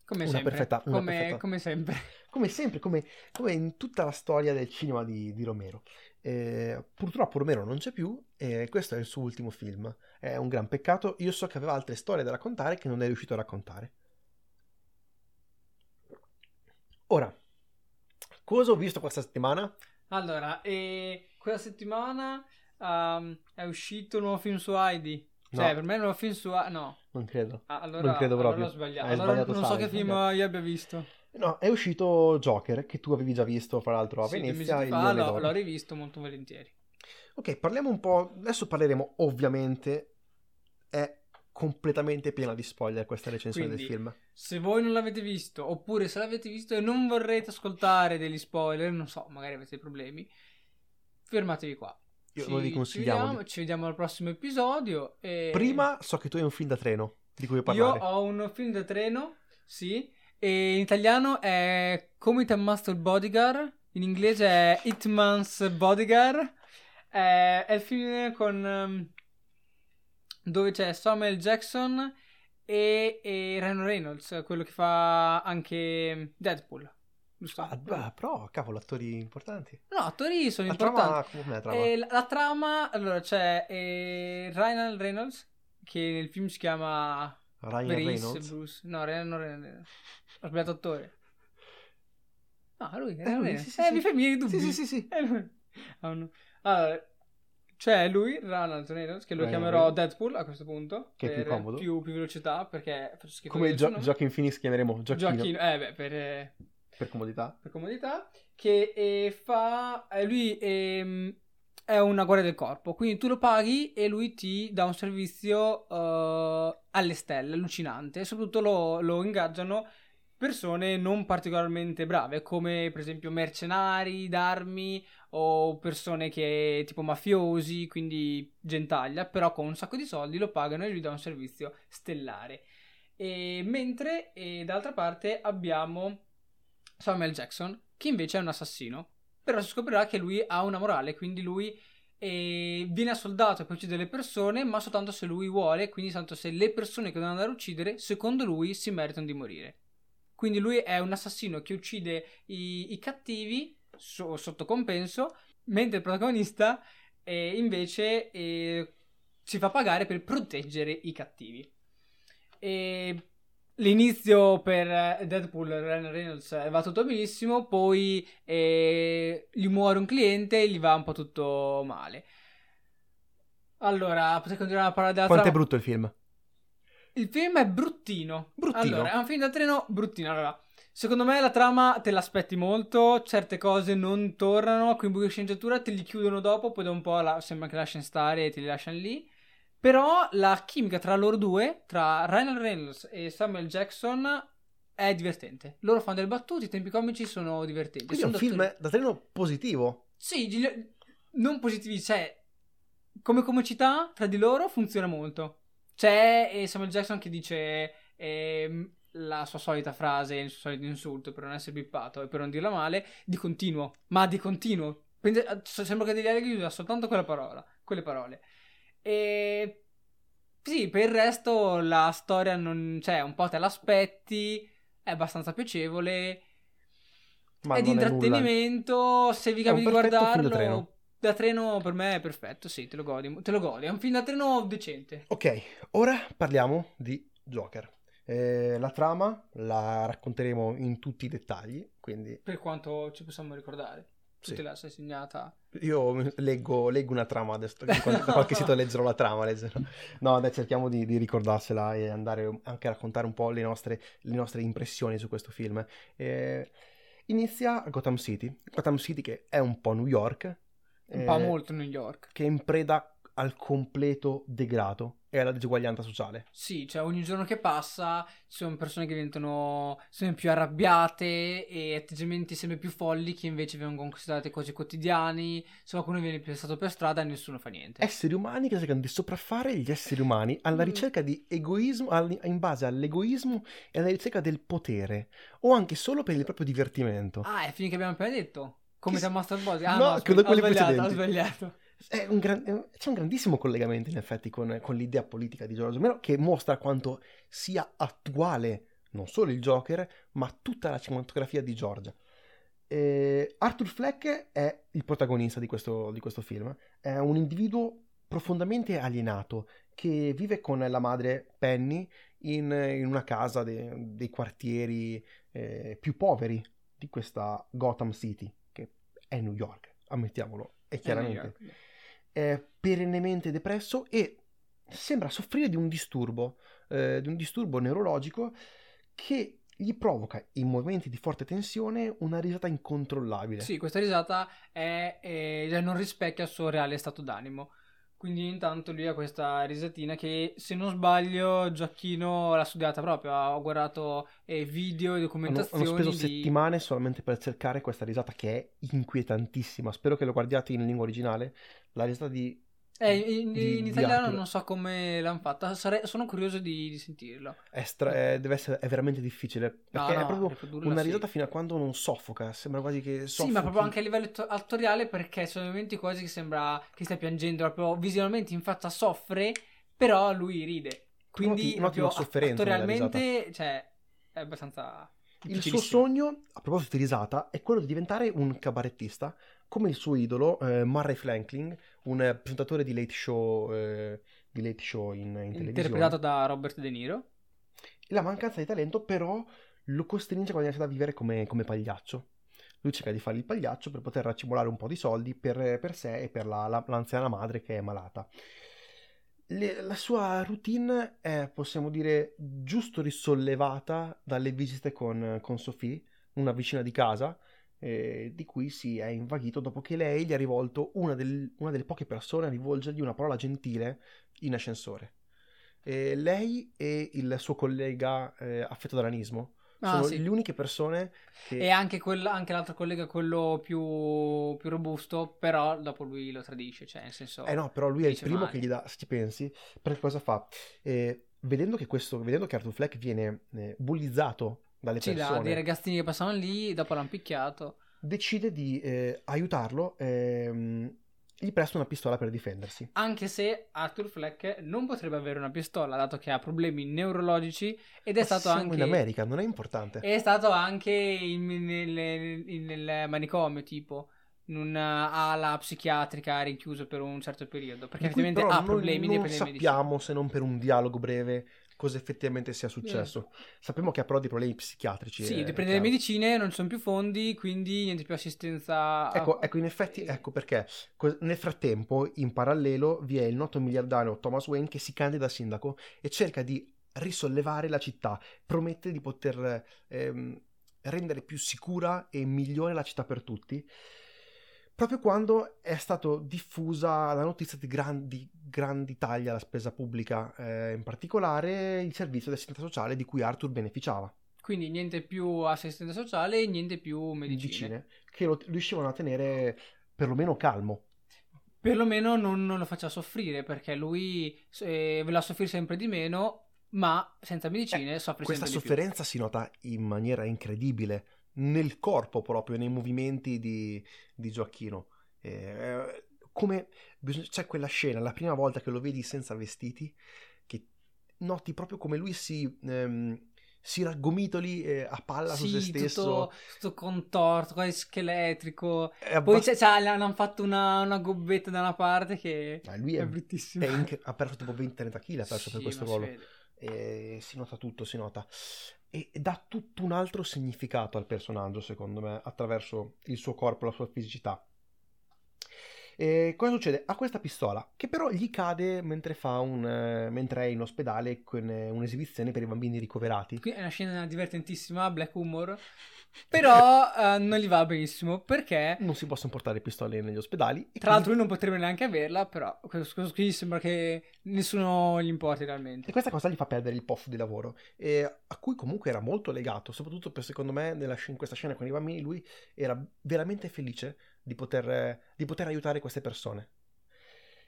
Come sempre. Perfetta, come, perfetta... come sempre. Come sempre, come, come, in tutta la storia del cinema di, di Romero. Eh, purtroppo Romero non c'è più e questo è il suo ultimo film. È un gran peccato. Io so che aveva altre storie da raccontare che non è riuscito a raccontare. Ora, cosa ho visto questa settimana? Allora, eh, questa settimana um, è uscito un nuovo film su Heidi. Cioè, no. per me è un film su... No. Non credo. Ah, allora, non credo proprio. Allora ho sbagliato. Allora sbagliato non so che film io abbia visto. No, è uscito Joker, che tu avevi già visto, fra l'altro, a sì, Venezia. Sì, fa, l'ho, l'ho rivisto molto volentieri. Ok, parliamo un po'... Adesso parleremo, ovviamente, è completamente piena di spoiler questa recensione Quindi, del film. Se voi non l'avete visto, oppure se l'avete visto e non vorrete ascoltare degli spoiler, non so, magari avete problemi, fermatevi qua. Io ci, lo riconsigliamo. Ci vediamo, ci vediamo al prossimo episodio. E... Prima so che tu hai un film da treno di cui parlare. Io ho un film da treno, sì. E in italiano è Comite Master Bodyguard. In inglese è Hitman's Bodyguard. È, è il film con. Um, dove c'è Samuel Jackson e, e Ryan Reynolds, quello che fa anche Deadpool? Ah, beh, però, cavolo, attori importanti. No, attori sono la importanti. Trama, com'è la trama? Eh, la, la trama, allora, c'è eh, Ryan Reynolds, che nel film si chiama... Ryan Bruce, Reynolds? Bruce. No, Ryan, non Reynolds. Ho sbagliato attore. No, lui, eh, lui sì, sì, eh, sì. mi fai miei dubbi. Sì, sì, sì. sì. Oh, no. Allora, C'è lui, Ronald Reynolds, che lo Eh, chiamerò vabbè. Deadpool a questo punto. Che è più comodo. Più, più velocità, perché Come Gio-. Joaquin Phoenix chiameremo Giochino, Giochino, eh beh, per, eh, per comodità. per comodità. Che eh, fa... eh, lui ehm, è una guardia del corpo, quindi tu lo paghi e lui ti dà un servizio eh, alle stelle, allucinante. Soprattutto lo, lo ingaggiano persone non particolarmente brave, come per esempio mercenari d'armi o persone che tipo mafiosi, quindi gentaglia, però con un sacco di soldi lo pagano e lui dà un servizio stellare. E mentre e d'altra parte abbiamo Samuel Jackson, che invece è un assassino, però si scoprirà che lui ha una morale, quindi lui eh, viene assoldato per uccidere le persone, ma soltanto se lui vuole, quindi soltanto se le persone che devono andare a uccidere, secondo lui, si meritano di morire. Quindi lui è un assassino che uccide i, i cattivi so- sotto compenso, mentre il protagonista eh, invece eh, si fa pagare per proteggere i cattivi. E l'inizio per eh, Deadpool Ryan Reynolds eh, va tutto benissimo, poi eh, gli muore un cliente e gli va un po' tutto male. Allora, potrei continuare a parlare della Quanto è trama? brutto il film? Il film è bruttino. Bruttino. Allora, è un film da treno bruttino. Allora, secondo me la trama te l'aspetti molto, certe cose non tornano, con i buchi di sceneggiatura te li chiudono dopo, poi da un po' la- sembra che lasciano stare e te li lasciano lì. Però la chimica tra loro due, tra Ryan Reynolds e Samuel Jackson, è divertente. Loro fanno delle battute, i tempi comici sono divertenti. Quindi è un Sono film da treno positivo. Sì, non positivi, cioè come comicità tra di loro funziona molto. C'è eh, Samuel Jackson che dice ehm, la sua solita frase, il suo solito insulto per non essere bippato e per non dirla male, di continuo, ma di continuo. Eh, sembra che degli Allegri usa soltanto quella parola, quelle parole. E sì, per il resto la storia non c'è, un po' te l'aspetti, è abbastanza piacevole. Ma è di intrattenimento, se vi È capita di film da guardarlo, treno. da treno per me è perfetto, sì, te lo godi, te lo godi. È un film da treno decente. Ok, ora parliamo di Joker. Eh, la trama la racconteremo in tutti i dettagli, quindi Per quanto ci possiamo ricordare. Tu Sì. te la sei segnata. io leggo, leggo una trama adesso, da qualche, da qualche sito leggerò la trama. leggerò. No, dai, cerchiamo di, di ricordarsela e andare anche a raccontare un po' le nostre, le nostre impressioni su questo film. Eh, inizia a Gotham City, Gotham City che è un po' New York, Un po' eh, molto New York. che è in preda al completo degrado e alla disuguaglianza sociale. Sì, cioè ogni giorno che passa ci sono persone che diventano sempre più arrabbiate e atteggiamenti sempre più folli che invece vengono considerati quasi quotidiani. Se qualcuno viene piazzato per strada e nessuno fa niente. Esseri umani che cercano di sopraffare gli esseri umani alla Mm. ricerca di egoismo, in base all'egoismo e alla ricerca del potere, o anche solo per il proprio divertimento. Ah, è che abbiamo appena detto. Come Che s- Master Body. Ah, No, no, quello- ho quelli sbagliato, ho sbagliato. Un gran- c'è un grandissimo collegamento in effetti con, con l'idea politica di George Romero che mostra quanto sia attuale non solo il Joker, ma tutta la cinematografia di George. Eh, Arthur Fleck è il protagonista di questo, di questo film, è un individuo profondamente alienato che vive con la madre Penny in, in una casa de- dei quartieri eh, più poveri di questa Gotham City, che è New York, ammettiamolo, è chiaramente è perennemente depresso e sembra soffrire di un disturbo, eh, di un disturbo neurologico che gli provoca in momenti di forte tensione una risata incontrollabile. Sì, questa risata è, è- cioè, non rispecchia il suo reale stato d'animo. Quindi intanto lui ha questa risatina che se non sbaglio Giacchino l'ha studiata proprio, ha guardato eh, video e Hanno, documentazioni hanno speso di... settimane solamente per cercare questa risata che è inquietantissima. Spero che lo guardiate in lingua originale. La risata di Eh, in, di- in italiano non so come l'hanno fatta, Sare- sono curioso di, di sentirlo. è, stra- è- deve essere è veramente difficile No, perché no, è proprio una sì. risata fino a quando non soffoca. Sembra quasi che Sì, soffochi. ma proprio anche a livello atto- attoriale perché sono momenti quasi che sembra che stia piangendo, proprio visualmente in faccia soffre, però lui ride. Quindi un'ottima proprio sofferenza attorialmente, cioè, è abbastanza Il suo sogno, a proposito di risata, è quello di diventare un cabarettista, come il suo idolo eh, Murray Franklin, un presentatore di late show, eh, di late show in, in televisione. interpretato da Robert De Niro. La mancanza di talento però lo costringe a guadagnarsi da vivere come, come pagliaccio. Lui cerca di fare il pagliaccio per poter racimolare un po' di soldi per, per sé e per la, la, l'anziana madre che è malata. Le, la sua routine è, possiamo dire, giusto risollevata dalle visite con, con Sophie, una vicina di casa, eh, di cui si è invaghito dopo che lei gli ha rivolto una, del, una delle poche persone a rivolgergli una parola gentile in ascensore. Eh, lei e il suo collega eh, affetto dall'anismo ah, sono sì. le uniche persone che... E anche, quel, anche l'altro collega, quello più, più, robusto, però dopo lui lo tradisce, cioè nel senso... Eh no, però lui è il primo male. che gli dà, se ci pensi, perché cosa fa? Eh, vedendo che questo, vedendo che Arthur Fleck viene eh, bullizzato dalle sì, persone. Da, dei ragazzini che passavano lì, dopo l'hanno picchiato. Decide di eh, aiutarlo, ehm, gli presta una pistola per difendersi. Anche se Arthur Fleck non potrebbe avere una pistola, dato che ha problemi neurologici ed è Ma stato anche... in America, non è importante. È stato anche in, nel, nel manicomio, tipo in un'ala psichiatrica rinchiuso per un certo periodo perché effettivamente ha problemi non, non sappiamo se non per un dialogo breve cosa effettivamente sia successo. Yeah. Sappiamo che ha però dei problemi psichiatrici. Sì, dipende dalle medicine, non ci sono più fondi, quindi niente più assistenza. Ecco, ecco, in effetti, ecco perché nel frattempo, in parallelo, vi è il noto miliardario Thomas Wayne che si candida a sindaco e cerca di risollevare la città, promette di poter ehm, rendere più sicura e migliore la città per tutti proprio quando è stata diffusa la notizia di grandi, grandi tagli alla spesa pubblica, eh, in particolare il servizio di assistenza sociale di cui Arthur beneficiava. Quindi niente più assistenza sociale e niente più medicine. medicine che lo riuscivano a tenere perlomeno calmo. Perlomeno non, non lo faccia soffrire perché lui eh, ve la soffrire sempre di meno, ma senza medicine eh, soffre sempre di più. Questa sofferenza si nota in maniera incredibile nel corpo proprio, nei movimenti di, di Gioacchino. Eh, come c'è quella scena, la prima volta che lo vedi senza vestiti, che noti proprio come lui si, ehm, si raggomitoli eh, a palla sì, su se stesso. Tutto, tutto contorto, quasi scheletrico. Abbast- Poi c'è, c'è, hanno fatto una, una, gobbetta da una parte che Ma lui è, è bruttissimo. Ha perso tipo 20-30 kg ha perso sì, per questo ruolo. Si, si nota tutto, si nota e dà tutto un altro significato al personaggio, secondo me, attraverso il suo corpo, la sua fisicità. E cosa succede? Ha questa pistola che però gli cade mentre, un, eh, mentre è in ospedale con eh, un'esibizione per i bambini ricoverati. Qui è una scena divertentissima, black humor. Però uh, non gli va benissimo perché non si possono portare pistole negli ospedali. Tra quindi... l'altro lui non potrebbe neanche averla, però questo qui sembra che nessuno gli importi realmente. E questa cosa gli fa perdere il posto di lavoro, eh, a cui comunque era molto legato, soprattutto per secondo me nella, in questa scena con i bambini lui era veramente felice di poter, di poter aiutare queste persone.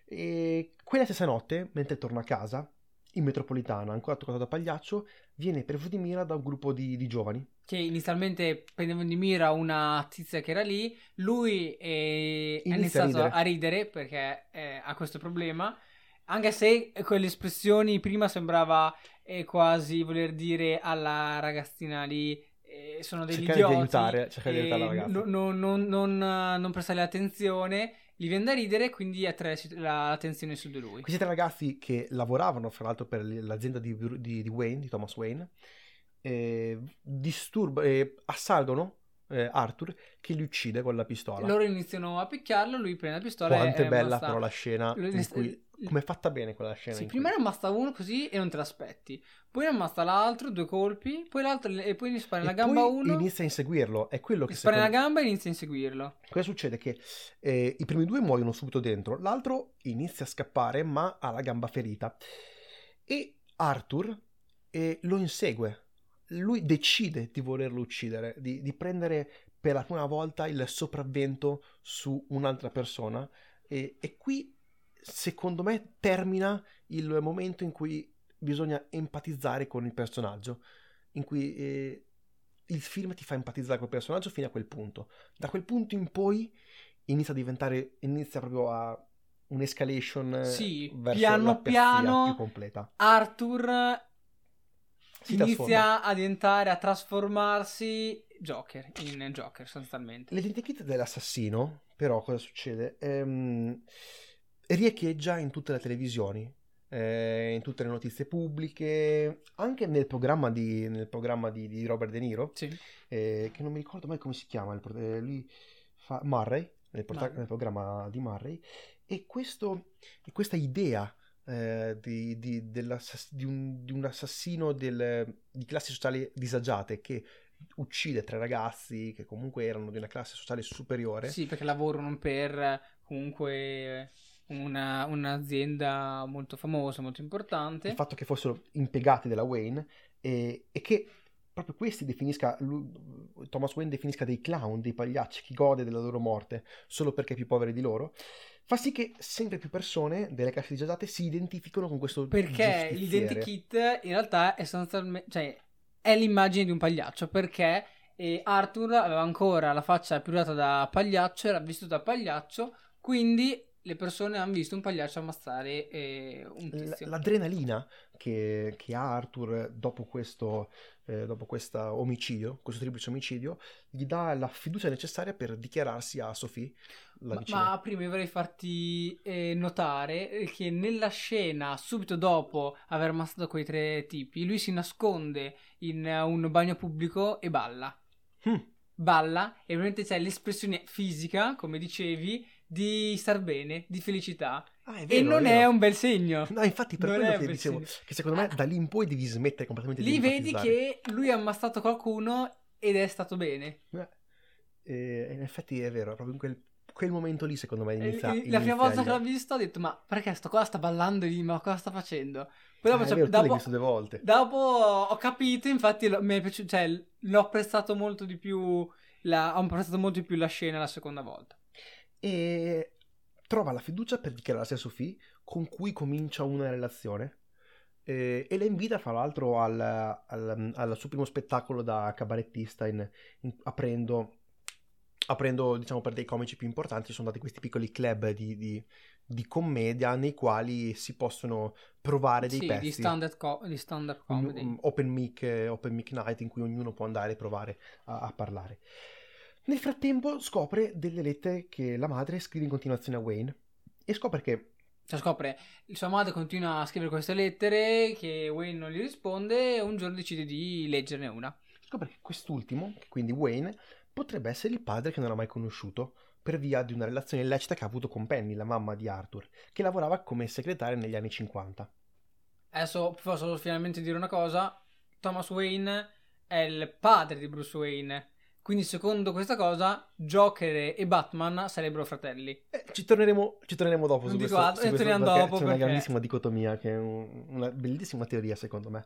E quella stessa notte, mentre torna a casa, in metropolitana, ancora toccato da pagliaccio, viene preso di mira da un gruppo di, di giovani. Che inizialmente prendevano di mira una tizia che era lì, lui è, ha iniziato a ridere. a ridere, perché eh, ha questo problema, anche se con le espressioni prima sembrava eh, quasi voler dire alla ragazzina lì eh, sono degli cercare idioti. Di aiutare, cercare di aiutare la ragazza. Non, non, non, non prestarle attenzione gli viene da ridere, quindi attrae l'attenzione su di lui. Questi tre ragazzi che lavoravano, fra l'altro, per l'azienda di, di, di Wayne, di Thomas Wayne, eh, disturb- eh, assalgono eh, Arthur che li uccide con la pistola. Loro iniziano a picchiarlo, lui prende la pistola Quanto è bella però la scena in cui come è fatta bene quella scena? Sì, prima ne ammazza uno così e non te l'aspetti. Poi ne ammazza l'altro, due colpi. Poi l'altro e poi gli spara nella gamba uno. inizia a inseguirlo. È quello che gli spara secondo... nella gamba e inizia a inseguirlo. Cosa succede? Che eh, i primi due muoiono subito dentro. L'altro inizia a scappare, ma ha la gamba ferita. E Arthur eh, lo insegue. Lui decide di volerlo uccidere, di, di prendere per la prima volta il sopravvento su un'altra persona. E, e qui secondo me termina il momento in cui bisogna empatizzare con il personaggio, in cui eh, il film ti fa empatizzare col personaggio fino a quel punto. Da quel punto in poi inizia a diventare, inizia proprio a un'escalation sì, verso piano piano più completa. Arthur inizia a diventare, a trasformarsi Joker, in Joker sostanzialmente. L'identikit dell'assassino, però cosa succede? Ehm riecheggia in tutte le televisioni. eh, in tutte le notizie pubbliche, anche nel programma di, nel programma di, di Robert De Niro, Sì. eh, che non mi ricordo mai come si chiama, eh, lui fa Murray, nel, porta- Murray. nel programma di Murray, e questo, e questa idea eh, di, di- di un, di un assassino del- di classi sociali disagiate che uccide tre ragazzi che comunque erano di una classe sociale superiore. Sì, perché lavorano per comunque una- un'azienda molto famosa, molto importante. il fatto che fossero impiegati della Wayne e, e che proprio questi definisca, lui- Thomas Wayne definisca dei clown, dei pagliacci, chi gode della loro morte solo perché è più poveri di loro, fa sì che sempre più persone delle classi disagiate si identificano con questo Perché l'identikit in realtà è sostanzialmente, cioè, è l'immagine di un pagliaccio, perché eh, Arthur aveva ancora la faccia più data da pagliaccio, era vestito da pagliaccio, quindi le persone hanno visto un pagliaccio ammazzare eh, un L- tizio. L'adrenalina che, che ha Arthur dopo questo, eh, dopo questo omicidio, questo triplice omicidio, gli dà la fiducia necessaria per dichiararsi a Sophie, la Ma, vicina. ma prima vorrei farti eh, notare che nella scena, subito dopo aver ammazzato quei tre tipi, lui si nasconde in eh, un bagno pubblico e balla. Hmm. Balla e ovviamente c'è l'espressione fisica, come dicevi, di star bene, di felicità. Ah, è e vero, non è è, vero. un bel segno. No, infatti per Non quello che dicevo, segno. che secondo me Ah. da lì in poi devi smettere completamente di Lì vedi che lui ha ammazzato qualcuno ed è stato bene. Eh, e in effetti è vero, proprio in quel, quel momento lì secondo me inizia, e la prima volta che l'ho visto ho detto, ma perché sto qua sta ballando lì, ma cosa sta facendo? Poi dopo, Ah, cioè, vero, l'hai dopo- visto due volte. Dopo ho capito, infatti lo- mi è piaciuto, cioè l'ho apprezzato molto di più, la, ho apprezzato molto di più la scena la seconda volta. E trova la fiducia per dichiararsi a Sophie, con cui comincia una relazione. E, e la invita, fra l'altro, al, al- al suo primo spettacolo da cabarettista, in- in- aprendo, aprendo, diciamo, per dei comici più importanti. Sono dati questi piccoli club di, di- di commedia nei quali si possono provare dei Sì, pezzi. di standard, co- di standard comedy. open mic, eh, open mic night in cui ognuno può andare e provare a, a parlare. Nel frattempo scopre delle lettere che la madre scrive in continuazione a Wayne e scopre che Cioè scopre, sua madre continua a scrivere queste lettere che Wayne non gli risponde e un giorno decide di leggerne una. scopre che quest'ultimo, quindi Wayne, potrebbe essere il padre che non ha mai conosciuto per via di una relazione illecita che ha avuto con Penny, la mamma di Arthur, che lavorava come segretaria negli anni 50. Adesso posso finalmente dire una cosa, Thomas Wayne è il padre di Bruce Wayne, quindi secondo questa cosa Joker e Batman sarebbero fratelli. Eh, ci, torneremo, ci torneremo dopo Non su questo, altro, su e questo torniamo dopo c'è una perché- grandissima dicotomia che è un- una bellissima teoria secondo me.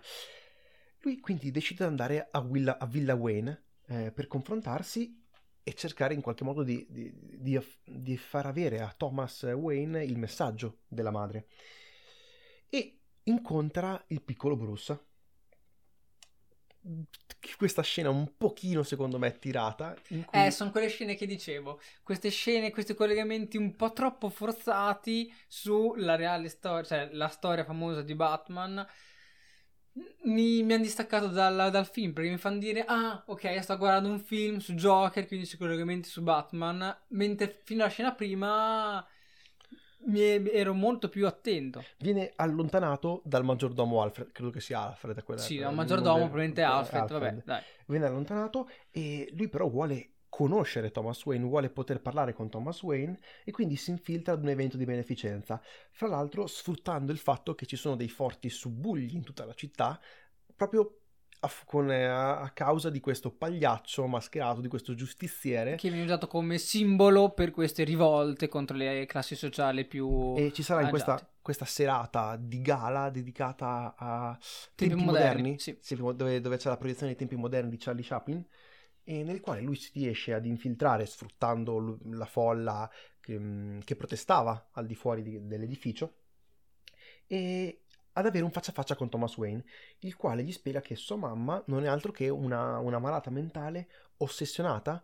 Lui quindi decide di andare a Villa, a Villa Wayne eh, per confrontarsi e cercare in qualche modo di, di- di- di far avere a Thomas Wayne il messaggio della madre. E incontra il piccolo Bruce. Questa scena un pochino secondo me tirata. Cui... Eh, sono quelle scene che dicevo, queste scene, questi collegamenti un po' troppo forzati sulla reale storia, cioè la storia famosa di Batman. Mi, mi hanno distaccato dal, dal film perché mi fanno dire: Ah, ok, sto guardando un film su Joker, quindi sui collegamenti su Batman. Mentre fino alla scena prima mi ero molto più attento. viene allontanato dal maggiordomo Alfred, credo che sia Alfred. quella- Sì, il da un nome- maggiordomo, probabilmente eh, Alfred, vabbè, dai. Viene allontanato e lui però vuole conoscere Thomas Wayne, vuole poter parlare con Thomas Wayne e quindi si infiltra ad un evento di beneficenza. Fra l'altro sfruttando il fatto che ci sono dei forti subugli in tutta la città, proprio a, con- eh, a- causa di questo pagliaccio mascherato, di questo giustiziere. Che viene usato come simbolo per queste rivolte contro le classi sociali più E ci sarà in questa, questa serata di gala dedicata a Tempi tempi, moderni, moderni, sì. dove, dove c'è la proiezione dei tempi moderni di Charlie Chaplin, e nel quale lui si riesce ad infiltrare sfruttando la folla che, mm, che protestava al di fuori di- dell'edificio e ad avere un faccia a faccia con Thomas Wayne, il quale gli spiega che sua mamma non è altro che una, una malata mentale ossessionata,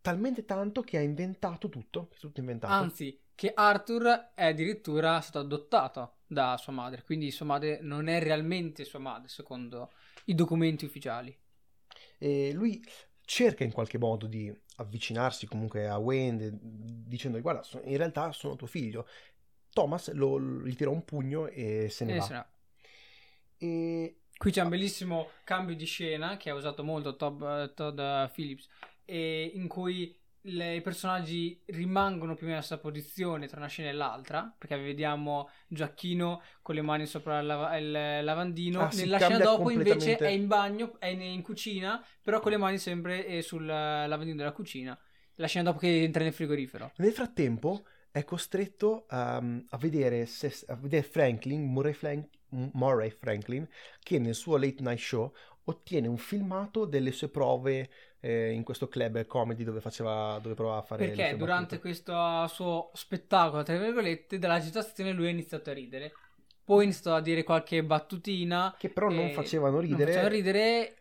talmente tanto che ha inventato tutto, è tutto inventato. Anzi, che Arthur è addirittura stato adottato da sua madre, quindi sua madre non è realmente sua madre, secondo i documenti ufficiali. E lui cerca in qualche modo di avvicinarsi comunque a Wayne dicendogli guarda in realtà sono tuo figlio Thomas lo, gli tira un pugno e se ne E va. se. E Qui c'è un bellissimo cambio di scena che ha usato molto Todd, Todd Phillips, in cui le- i personaggi rimangono più o meno nella stessa posizione tra una scena e l'altra, perché vediamo Giacchino con le mani sopra il, lava- il lavandino. Ah, Nella scena dopo invece è in bagno, è in, in cucina, però con le mani sempre eh, sul lavandino della cucina. La scena dopo che entra nel frigorifero. nel frattempo è costretto um, a, vedere se- a vedere Franklin, Murray, Flan- Murray Franklin, che nel suo late night show ottiene un filmato delle sue prove eh, in questo club comedy dove, faceva, dove provava a fare Perché durante battute. questo suo spettacolo, tra virgolette, dall'agitazione lui ha iniziato a ridere. Poi ha iniziato a dire qualche battutina. Che però non facevano ridere. Non facevano ridere.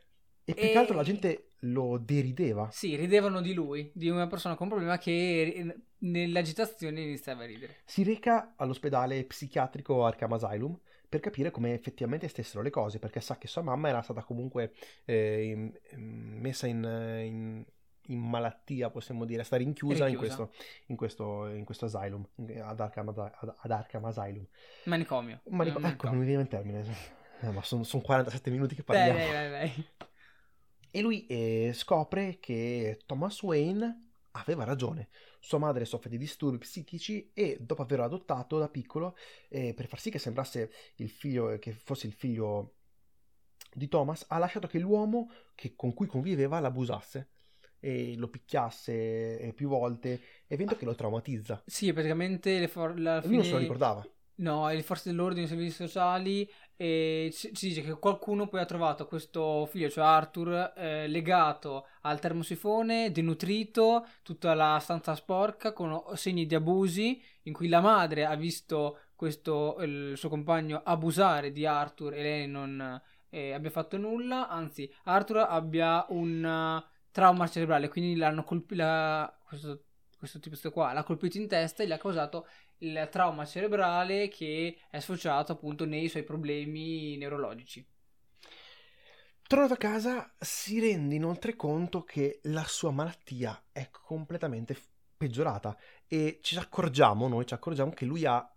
E più che e- altro la gente lo derideva. Sì, ridevano di lui, di una persona con un problema che nell'agitazione iniziava a ridere. Si reca all'ospedale psichiatrico Arkham Asylum per capire come effettivamente stessero le cose, perché sa che sua mamma era stata comunque eh, messa in, in- in malattia, possiamo dire, stare rinchiusa, In, questo, in, questo, in questo asylum, ad Arkham, ad- ad Arkham Asylum. Manicomio. Ma dico- Eh, ecco, non mi viene il termine. Eh, ma sono, 47 minuti che parliamo. dai, dai, dai. E lui eh, scopre che Thomas Wayne aveva ragione. Sua madre soffre di disturbi psichici e dopo averlo adottato da piccolo, eh, per far sì che sembrasse il figlio, che fosse il figlio di Thomas, ha lasciato che l'uomo che- con cui conviveva l'abusasse e lo picchiasse eh, più volte, evento che lo traumatizza. Sì, praticamente for- la Lui non se lo fine- ricordava. No, le forze dell'ordine, i servizi sociali, e ci, dice che qualcuno poi ha trovato questo figlio, cioè Arthur, eh, legato al termosifone, denutrito, tutta la stanza sporca, con segni di abusi, in cui la madre ha visto questo, il suo compagno abusare di Arthur e lei non eh, abbia fatto nulla, anzi Arthur abbia un eh, trauma cerebrale, quindi l'hanno colpito, questo, questo tipo qua l'ha colpito in testa e gli ha causato il trauma cerebrale che è sfociato appunto nei suoi problemi neurologici. Tornato a casa si rende inoltre conto che la sua malattia è completamente peggiorata e ci accorgiamo, noi ci accorgiamo che lui ha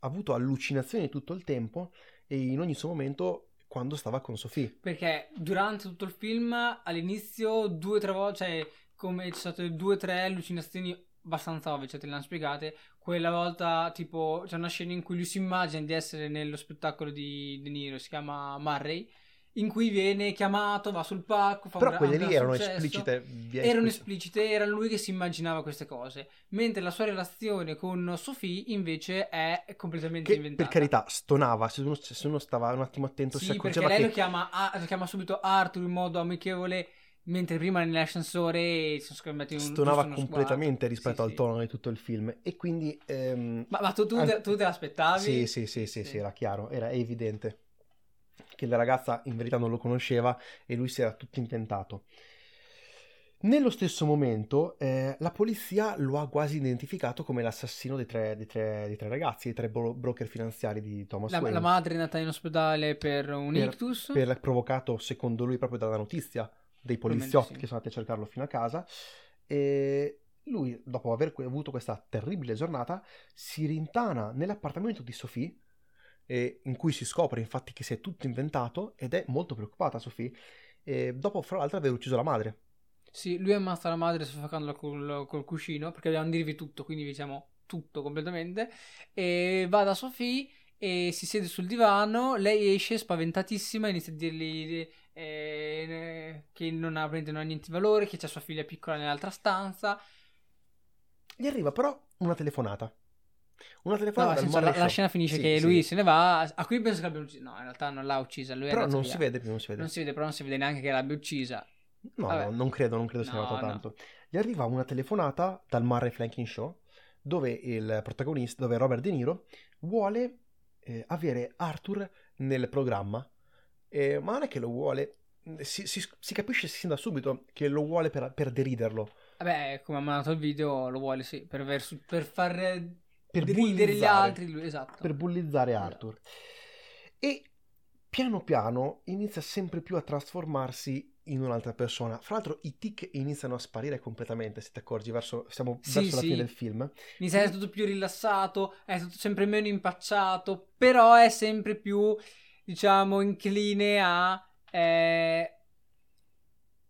avuto allucinazioni tutto il tempo e in ogni suo momento quando stava con Sophie. Perché durante tutto il film, all'inizio, due o tre volte, cioè come ci sono state due o tre allucinazioni abbastanza ovvie, cioè te le hanno spiegate. Quella volta, tipo, c'è una scena in cui lui si immagina di essere nello spettacolo di De Niro, si chiama Murray, in cui viene chiamato, va sul palco, fa Però un quelle lì erano successo. esplicite. Erano esplicite. era lui che si immaginava queste cose. Mentre la sua relazione con Sophie invece è completamente Che inventata. per carità stonava, se uno, se uno stava un attimo attento si Sì, perché accorgeva lei che lo, chiama, lo chiama subito Arthur in modo amichevole, mentre prima nell'ascensore sono scambiati un stonava completamente sguardo. rispetto Sì, al sì. tono di tutto il film e quindi... ehm, Ma, ma tu, tu, Anche- te, tu te l'aspettavi? Sì, sì, sì, sì, Sì. era chiaro, era evidente che la ragazza in verità non lo conosceva e lui si era tutto inventato. Nello stesso momento, eh, la polizia lo ha quasi identificato come l'assassino dei tre, dei tre- dei tre ragazzi, dei tre bro- broker finanziari di Thomas La, Wayne. la madre è andata in ospedale per un Per- ictus. per provocato, secondo lui, proprio dalla notizia dei poliziotti sì. che sono andati a cercarlo fino a casa. E lui, dopo aver avuto questa terribile giornata, si rintana nell'appartamento di Sophie, e in cui si scopre infatti che si è tutto inventato ed è molto preoccupata Sophie, e dopo fra l'altro aver ucciso la madre. Sì, lui ammazza la madre soffocandola col, col cuscino perché dobbiamo dirvi tutto, quindi diciamo tutto completamente. E va da Sophie e si siede sul divano. Lei esce spaventatissima e inizia a dirgli eh, che non ha, non ha niente di valore, che c'è sua figlia piccola nell'altra stanza. Gli arriva però una telefonata. Una No, telefonata senso, la, la scena finisce Sì, che sì. lui se ne va. A cui penso che l'abbia uccisa. No, in realtà non l'ha uccisa. Lui Però andato non via. si vede, non si vede. Non si vede, però non si vede neanche che l'abbia uccisa. No, Vabbè. no, non credo, non credo sia No, no. tanto. Gli arriva una telefonata dal Murray Franklin Show dove il protagonista, dove Robert De Niro vuole eh, avere Arthur nel programma, Eh, ma non è che lo vuole, si, si- si capisce sin da subito che lo vuole per, per deriderlo, Vabbè, come ha mandato il video, lo vuole sì, per, aver su- per far per ridere gli altri. Lui, esatto. per bullizzare Arthur. E piano piano inizia sempre più a trasformarsi in un'altra persona. Fra l'altro i tic iniziano a sparire completamente, se ti accorgi, verso, siamo Sì, verso la sì. fine del film. Inizia a essere tutto più rilassato, è tutto sempre meno impacciato, però è sempre più, diciamo, incline a... eh,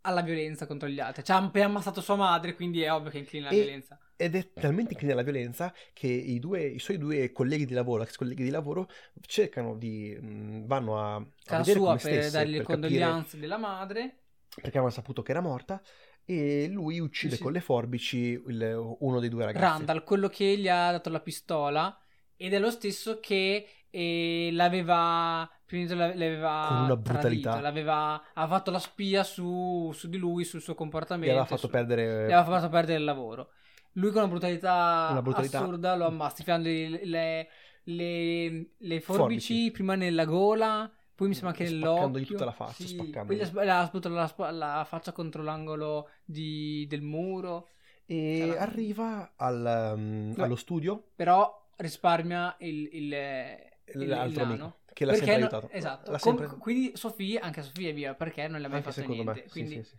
alla violenza contro gli altri. Cioè, ha appena ammazzato sua madre, quindi è ovvio che è incline alla E- violenza. Ed è talmente incline alla violenza che i, due, i suoi due colleghi di lavoro, ex colleghi di lavoro, cercano di... mh, vanno a, a Casa vedere sua per dargli le per capire condoglianze della madre. Perché avevano saputo che era morta e lui uccide Sì. con le forbici il- uno dei due ragazzi. Randall, quello che gli ha dato la pistola, ed è lo stesso che eh, l'aveva, l'aveva Con una brutalità. tradito, l'aveva, ha fatto la spia su, su di lui, sul suo Gli comportamento. aveva fatto su- perdere... gli aveva fatto perdere il lavoro. Lui con una brutalità, Una brutalità- assurda lo ammazza, tifandogli le, le, le forbici, Forbici. prima nella gola, poi mi sembra nell'occhio. Spaccandogli tutta la faccia, Sì, poi ha sp- la, sp- la faccia contro l'angolo di- del muro. E Cioè, la- arriva al, um, allo studio Però risparmia il, il, il, l'altro il nano. amico che l'ha Perché sempre no- aiutato. Esatto. L'ha Com- sempre- Quindi Sofia, anche Sofia è via, perché non le ha mai Anche fatto secondo niente. me, sì, quindi... sì, sì.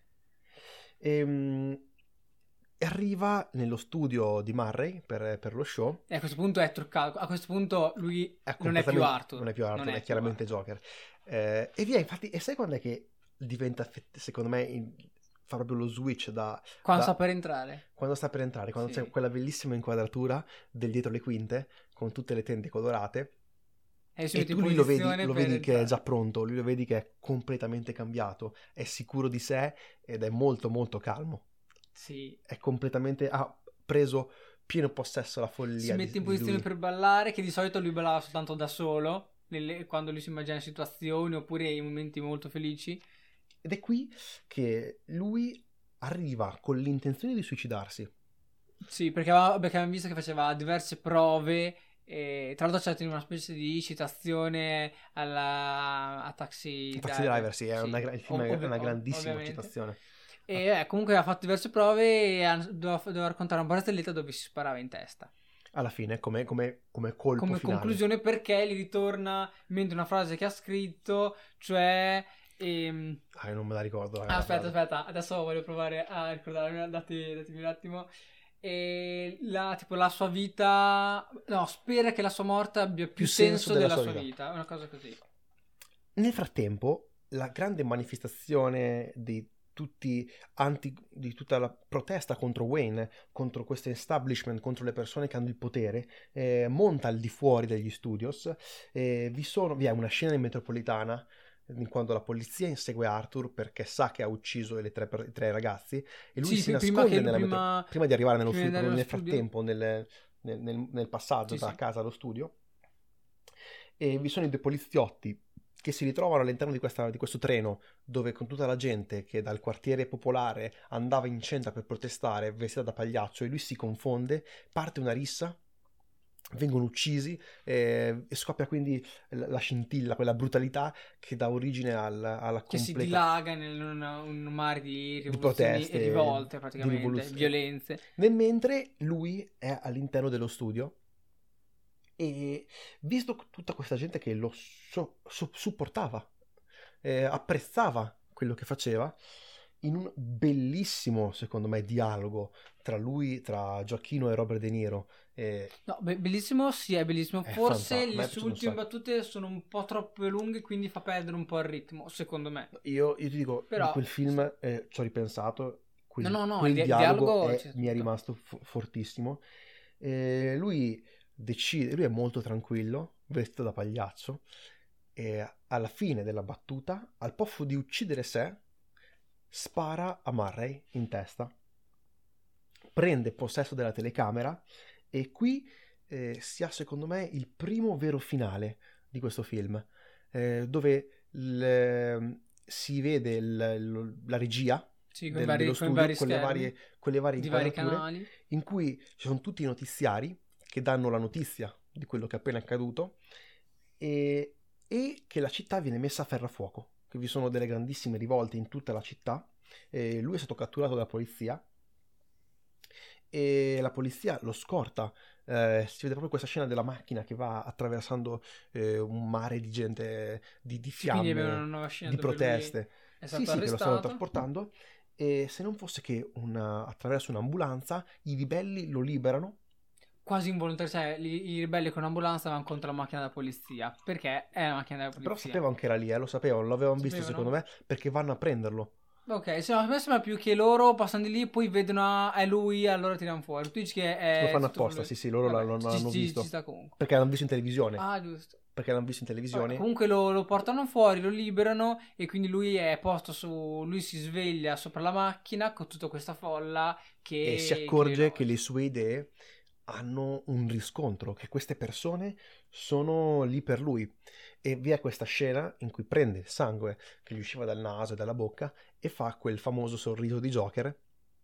Ehm, arriva nello studio di Murray per, per lo show. E a questo punto è truccato. A questo punto lui È non è più Arthur. Non è più Arthur, Non è, più chiaramente Arthur. Joker. Eh, e via, infatti, e sai quando è che diventa, secondo me, in- fa proprio lo switch da Quando da- sta per entrare. quando sta per entrare, quando Sì. c'è quella bellissima inquadratura del dietro le quinte con tutte le tende colorate. E, E tu lui lo vedi, lo vedi che è già pronto, lui lo vedi che è completamente cambiato, è sicuro di sé ed è molto molto calmo. Sì. È completamente... ha preso pieno possesso la follia. Si mette in posizione per ballare, che di solito lui ballava soltanto da solo, nelle- quando lui si immagina situazioni oppure in momenti molto felici. Ed è qui che lui arriva con l'intenzione di suicidarsi. Sì, perché, aveva- perché avevamo visto che faceva diverse prove. E tra l'altro c'è una specie di citazione alla, a Taxi, Taxi Driver, sì, è Sì, una, il film ov- è una grandissima ovviamente. citazione. E eh, comunque ha fatto diverse prove e doveva, doveva raccontare una barzelletta dove si sparava in testa. Alla fine, come, come, come colpo Come finale. conclusione perché gli ritorna in mente una frase che ha scritto, cioè... ehm, Ah, non me la ricordo. la aspetta, frase. aspetta, adesso voglio provare a ricordarmi, dati, datemi un attimo. E la, tipo, la sua vita, no, spera che la sua morte abbia più, Più senso, senso della della sua sua vita. vita, una cosa così. Nel frattempo, la grande manifestazione di tutti anti, di tutta la protesta contro Wayne, contro questo establishment, contro le persone che hanno il potere, eh, monta al di fuori degli studios. Eh, vi, sono, vi è una scena in metropolitana in quando la polizia insegue Arthur perché sa che ha ucciso le tre, i tre ragazzi e lui Sì, si nasconde prima prima- metro- prima di arrivare nello prima studio, nel studio. frattempo nel, nel- nel- nel passaggio Sì, da sì. casa allo studio e vi sono i due poliziotti che si ritrovano all'interno di, questa- di questo treno dove con tutta la gente che dal quartiere popolare andava in centro per protestare vestita da pagliaccio e lui si confonde, parte una rissa, vengono uccisi eh, e scoppia quindi la la scintilla, quella brutalità che dà origine al- alla Che si completa... dilaga in un, mare di rivoluzioni proteste, e rivolte, di praticamente, rivoluzioni. violenze. Nel mentre lui è all'interno dello studio e visto tutta questa gente che lo so- so- supportava, eh, apprezzava quello che faceva, in un bellissimo, secondo me, dialogo tra lui, tra Gioacchino e Robert De Niro. eh, No, be- bellissimo, sì, è bellissimo. È Forse fantastico, a me è le sue ultime battute sono un po' troppo lunghe, quindi fa perdere un po' il ritmo, secondo me. io, io ti dico, Però- di quel film eh, ci ho ripensato, quel, No, no, no, quel il di- dialogo, dialogo è- mi è rimasto fo- fortissimo. Eh, lui decide, lui è molto tranquillo, vestito da pagliaccio, e alla fine della battuta, al posto di uccidere sé, spara a Murray in testa, prende possesso della telecamera e qui eh, si ha secondo me il primo vero finale di questo film, eh, dove il- si vede il- la regia Sì, con del- vari, dello con studio vari con le varie, con le varie inquadrature canali. in cui ci sono tutti i notiziari che danno la notizia di quello che è appena accaduto e, e che la città viene messa a ferro a fuoco, che vi sono delle grandissime rivolte in tutta la città. lui è stato catturato dalla polizia e la polizia lo scorta. eh, si vede proprio questa scena della macchina che va attraversando eh, un mare di gente, di, di fiamme, di proteste. è stato sì, sì, che lo stanno trasportando. E se non fosse che una- attraverso un'ambulanza i ribelli lo liberano. Quasi involontario, cioè i, i ribelli con l'ambulanza vanno contro la macchina della polizia. Perché è la macchina della Però polizia. sapevano che era lì, eh, lo sapevano, l'avevano visto Sapevano? secondo me, perché vanno a prenderlo. Ok, se no, a me sembra più che loro passano di lì, poi vedono ah, è lui, allora tirano fuori. Tu dici che è. lo fanno apposta, lui. sì, sì, loro Vabbè, l'hanno, l'hanno ci- visto. Ci sta comunque. Perché l'hanno visto in televisione. Ah, giusto. Perché l'hanno visto in Vabbè, televisione. comunque lo, lo portano fuori, lo liberano e quindi lui è posto su. Lui si sveglia sopra la macchina con tutta questa folla che. e si accorge che che le sue idee hanno un riscontro, che queste persone sono lì per lui. E vi è questa scena in cui prende il sangue che gli usciva dal naso e dalla bocca e fa quel famoso sorriso di Joker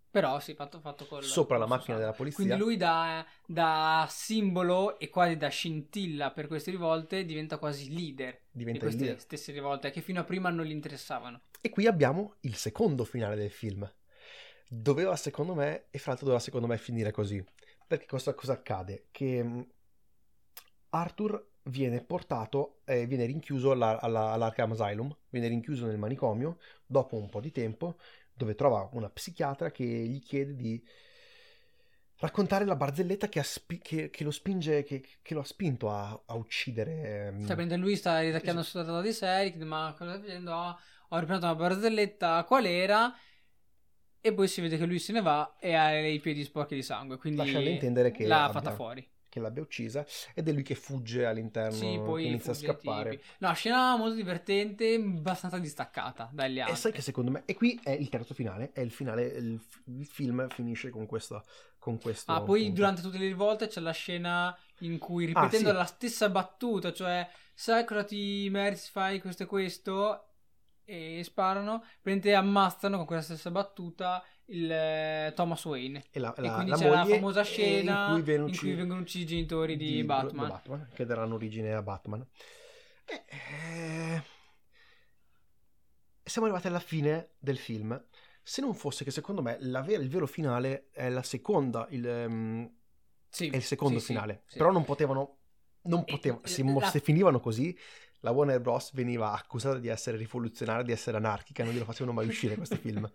Però sì, fatto, fatto col. sopra la macchina sangue. della polizia. Quindi lui da, da simbolo e quasi da scintilla per queste rivolte diventa quasi leader di diventa il queste leader. stesse rivolte che fino a prima non gli interessavano. E qui abbiamo il secondo finale del film. Doveva, secondo me, e fra l'altro doveva, secondo me, finire così. Perché cosa, cosa accade? Che mh, Arthur viene portato, eh, viene rinchiuso alla, alla- all'Arkham Asylum, viene rinchiuso nel manicomio dopo un po' di tempo, dove trova una psichiatra che gli chiede di raccontare la barzelletta che, ha spi- che- che lo spinge, che, che lo ha spinto a, a uccidere. ehm, Cioè, lui sta ridacchiando Sì. sulla data di serie, ma cosa stai facendo? Ah, ho ripreso una barzelletta, qual era? E poi si vede che lui se ne va e ha i piedi sporchi di sangue, quindi Lasciando intendere che l'ha abbia- fatta fuori. che l'abbia uccisa ed è lui che fugge all'interno, Sì, poi inizia a scappare. No, scena molto divertente, abbastanza distaccata dagli E altri. sai che secondo me, e qui è il terzo finale, è il finale, il, il film finisce con questo, con questo Ah, poi punto. durante tutte le rivolte c'è la scena in cui ripetendo Ah, sì. la stessa battuta, cioè sai cosa ti meriti fai questo e questo e sparano, praticamente ammazzano con quella stessa battuta il eh, Thomas Wayne. e la, e la- quindi la c'è la famosa scena in cui, viene in cui vengono uccisi i genitori di, di Batman. Batman, che daranno origine a Batman. E, eh, siamo arrivati alla fine del film. Se non fosse che secondo me vera- il vero finale è la seconda, il, ehm, Sì, è il secondo sì, finale. sì. Però non potevano. Non potevano. Se, la- se finivano così, la Warner Bros. veniva accusata di essere rivoluzionaria, di essere anarchica. Non glielo facevano mai uscire questi film.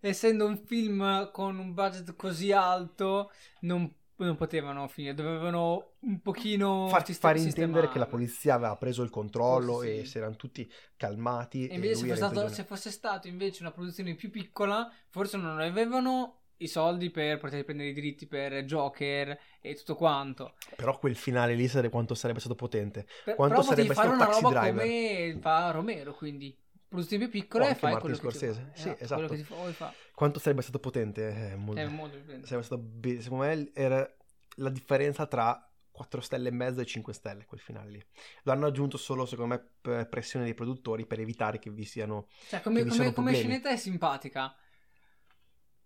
Essendo un film con un budget così alto, non, non potevano finire, dovevano un pochino Far, sist- fare intendere che la polizia aveva preso il controllo Forse e sì. si erano tutti calmati. E invece lui se fosse, stato, se fosse stato invece una produzione più piccola, forse non avevano i soldi per poter prendere i diritti per Joker e tutto quanto. Però quel finale lì sarebbe quanto sarebbe stato potente. Per, Quanto però sarebbe fare stato una Taxi roba Driver. come fa Romero, quindi produzioni più piccole e fai Martin quello che ti. Sì, Quello esatto. che ti fa. Quanto sarebbe stato potente? Eh, molto- È molto differente. sarebbe stato be- Secondo me era la differenza tra 4 stelle e mezzo e 5 stelle quel finale lì. Lo hanno aggiunto solo, secondo me, per pressione dei produttori per evitare che vi siano. Cioè, come, come, come scenetta è simpatica.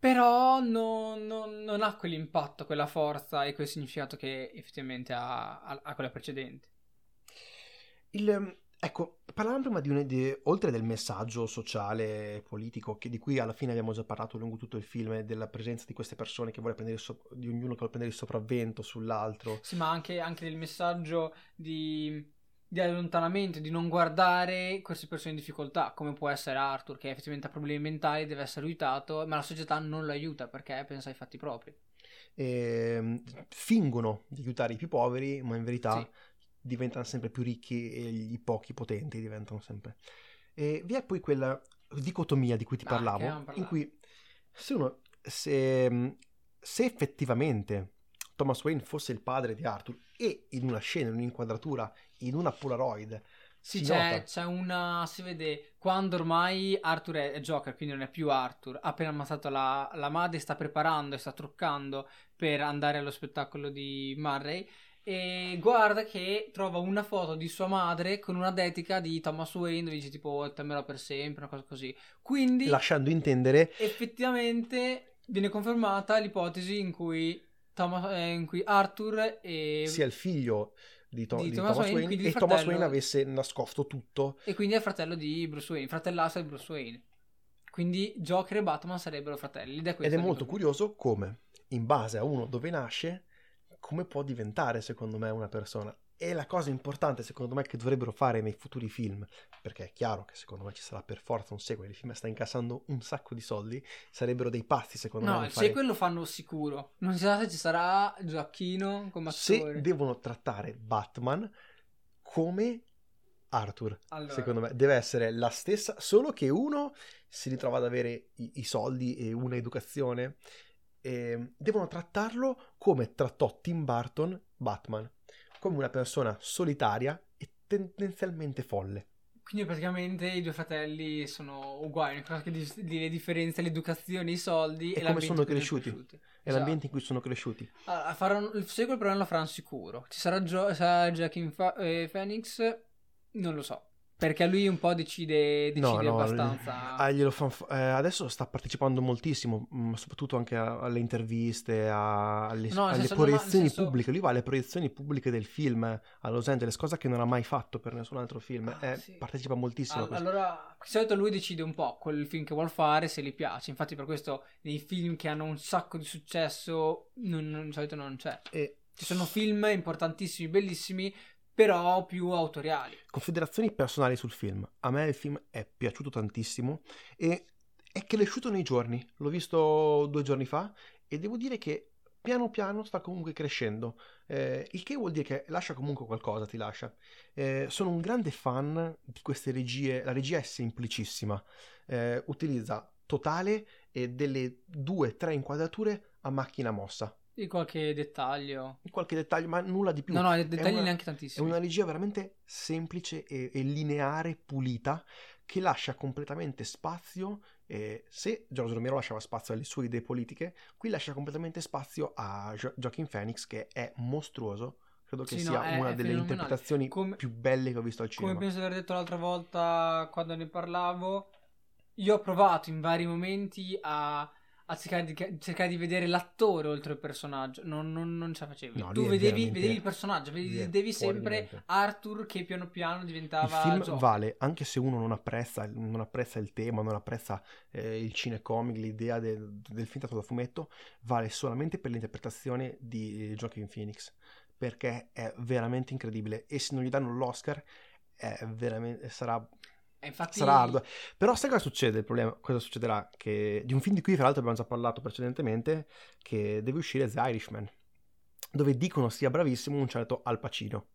Però non, non- non ha quell'impatto, quella forza e quel significato che effettivamente ha, ha- ha quella precedente. Il, ehm, ecco, parlavamo prima di, un, di- oltre del messaggio sociale e politico, che, di cui alla fine abbiamo già parlato lungo tutto il film, e della presenza di queste persone che vuole prendere so- di ognuno che vuole prendere il sopravvento sull'altro. Sì, ma anche, anche del messaggio di, di allontanamento, di non guardare queste persone in difficoltà, come può essere Arthur, che effettivamente ha problemi mentali, deve essere aiutato, ma la società non lo aiuta perché pensa ai fatti propri. Ehm, fingono di aiutare i più poveri, ma in verità Sì. diventano sempre più ricchi e i pochi potenti diventano sempre. E vi è poi quella dicotomia di cui ti Ah, parlavo, in cui se uno se, se effettivamente Thomas Wayne fosse il padre di Arthur e in una scena, in un'inquadratura, in una Polaroid, Sì, si c'è, nota c'è una. Si vede quando ormai Arthur è, è Joker, quindi non è più Arthur. Ha appena ammazzato la, la madre, sta preparando e sta truccando per andare allo spettacolo di Murray. E guarda che trova una foto di sua madre con una dedica di Thomas Wayne, dove dice tipo temerò per sempre, una cosa così. Quindi lasciando intendere effettivamente viene confermata l'ipotesi in cui, Thomas- eh, in cui Arthur e, sia il figlio di, To- Di di Thomas Thomas, Wayne, Wayne, e il Thomas fratello- Wayne avesse nascosto tutto e quindi è fratello di Bruce Wayne, fratellastro di Bruce Wayne. Quindi Joker e Batman sarebbero fratelli. Ed è, molto dicotomia. curioso come, in base a uno dove nasce, come può diventare, secondo me, una persona. E la cosa importante, secondo me, che dovrebbero fare nei futuri film, perché è chiaro che secondo me ci sarà per forza un sequel, il film sta incassando un sacco di soldi, sarebbero dei pazzi, secondo No, me. il di fare- sequel lo fanno sicuro. Non si sa se ci sarà Gioacchino come Se attore. devono trattare Batman come Arthur, Allora, secondo me, deve essere la stessa, solo che uno si ritrova ad avere i, i soldi e una educazione. E devono trattarlo come trattò Tim Burton Batman, come una persona solitaria e tendenzialmente folle. Quindi praticamente i due fratelli sono uguali, cosa che di- di- le differenze l'educazione, i soldi E e, come sono in cui cresciuti. cresciuti. È Esatto. l'ambiente in cui sono cresciuti. Allora, faranno, il sequel però non lo faranno sicuro. Ci sarà, Gio- sarà Joaquin Fa- eh, Phoenix? Non lo so. Perché lui un po' decide, decide abbastanza. ah, glielo fan- eh, adesso sta partecipando moltissimo, mh, soprattutto anche a- alle interviste, a- alle, No, alle senso, proiezioni senso- pubbliche. Lui va alle proiezioni pubbliche del film a Los Angeles, cosa che non ha mai fatto per nessun altro film. Ah, Eh, sì. Partecipa moltissimo All- allora, di solito lui decide un po' quel film che vuole fare, se gli piace. Infatti, per questo nei film che hanno un sacco di successo, non- non- di solito non c'è. E Ci sono film importantissimi, bellissimi, però più autoriali. considerazioni personali sul film. A me il film è piaciuto tantissimo e è cresciuto nei giorni. L'ho visto due giorni fa e devo dire che piano piano sta comunque crescendo. Eh, il che vuol dire che lascia comunque qualcosa, ti lascia. Eh, sono un grande fan di queste regie. La regia è semplicissima. Eh, utilizza totale e delle due tre inquadrature a macchina mossa. Di qualche dettaglio. Qualche dettaglio, ma nulla di più. No, no, dettagli una- neanche È tantissimi. una regia veramente semplice e, e lineare, pulita, che lascia completamente spazio. eh, se Giorgio Romero lasciava spazio alle sue idee politiche, qui lascia completamente spazio a Jo- Joaquin Phoenix, che è mostruoso. Credo che Sì, no, sia è- una è delle fenomenale. interpretazioni Come- più belle che ho visto al Come cinema. penso di aver detto l'altra volta quando ne parlavo, io ho provato in vari momenti a, a cercare, di, cercare di vedere l'attore oltre il personaggio. Non, non- non ce la facevi. No, tu vedevi, vedevi il personaggio, vedevi sempre. Arthur che piano piano Il diventava film Joker. vale, anche se uno non apprezza, non apprezza il tema, non apprezza eh, il cinecomic, l'idea del, del film tratto da fumetto, vale solamente per l'interpretazione di Joaquin Phoenix, perché è veramente incredibile e se non gli danno l'Oscar è veramente, sarà, infatti, sarà arduo. Però sai cosa succede? Il problema, cosa succederà? Che, di un film di cui fra l'altro abbiamo già parlato precedentemente, che deve uscire The Irishman, dove dicono sia bravissimo un certo Al Pacino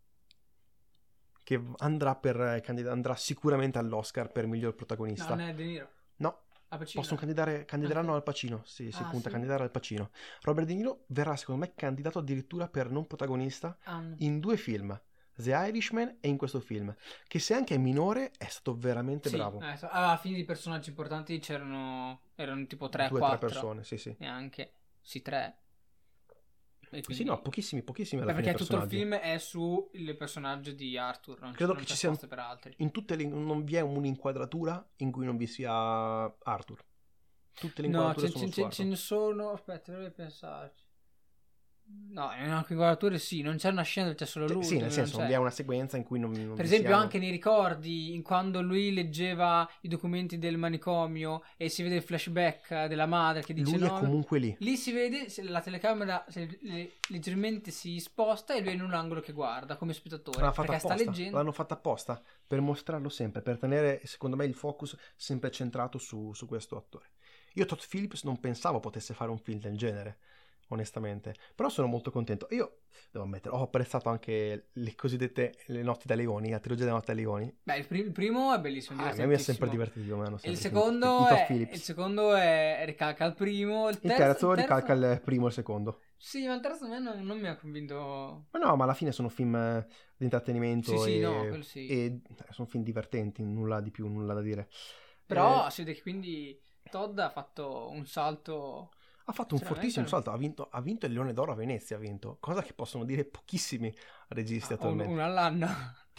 che andrà, per, andrà sicuramente all'Oscar per miglior No, protagonista. non è De Niro. No, Al Pacino. possono candidare, candideranno Ah, al Pacino. Sì, si Ah, punta a sì? candidare al Pacino. Robert De Niro verrà, secondo me, candidato addirittura per non protagonista no. in due film. The Irishman e in questo film, che se anche è minore è stato veramente Sì, bravo. eh, alla fine di personaggi importanti c'erano erano tipo 3 Due o 4 tre persone, sì, sì. neanche sì 3 e Sì, no, pochissimi, pochissimi alla Beh, perché tutto il film è sul personaggio di Arthur non, Credo ci sia- per altri In tutte le, non vi è un'inquadratura in cui non vi sia Arthur. Tutte le no inquadrature ce, sono ce- ce- ce ne sono aspetta dovrei pensarci no in alcune inquadrature sì non c'è una scena dove c'è solo Cioè, lui sì, nel senso, non vi è una sequenza in cui non, non Per esempio, siano- anche nei ricordi, in quando lui leggeva i documenti del manicomio e si vede il flashback della madre che dice lui è no. comunque lì. Lì si vede la telecamera leggermente si sposta e lui è in un angolo che guarda come spettatore. L'hanno perché sta apposta, leggendo. l'hanno fatta apposta per mostrarlo sempre, per tenere, secondo me, il focus sempre centrato su, su questo attore. Io Todd Phillips non pensavo potesse fare un film del genere, onestamente, però sono molto contento. Io, devo ammettere, ho apprezzato anche le cosiddette Le notti da leoni, la trilogia delle notti da leoni. Beh, il, pri- il primo è bellissimo. Ah, a me mi è sempre divertito. mi hanno E il sempre secondo, è, il secondo è ricalca il primo. Il terzo, terzo il terzo- ricalca il primo e il secondo. Sì, ma il terzo a me non, non mi ha convinto. Ma no, ma alla fine sono film eh, di intrattenimento Sì, sì, e, no, quello sì. e eh, sono film divertenti, nulla di più, nulla da dire. Però Eh, si vede che quindi Todd ha fatto un salto. Ha fatto un Sinceramente fortissimo salto, ha vinto, ha vinto il Leone d'Oro a Venezia, ha vinto, cosa che possono dire pochissimi registi un, attualmente. uno all'anno.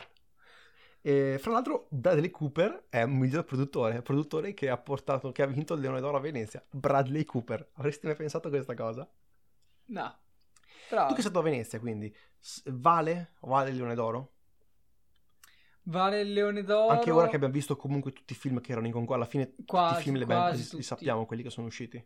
E, fra l'altro Bradley Cooper è un miglior produttore, produttore che ha portato, che ha vinto il Leone d'Oro a Venezia. Bradley Cooper, avresti mai pensato a questa cosa? No. Però Tu che sei stato a Venezia, quindi, vale, vale il Leone d'Oro? vale il Leone d'Oro. Anche ora che abbiamo visto comunque tutti i film che erano in concorso, alla fine tutti Quasi, i film li, quasi li- tutti. sappiamo, quelli che sono usciti.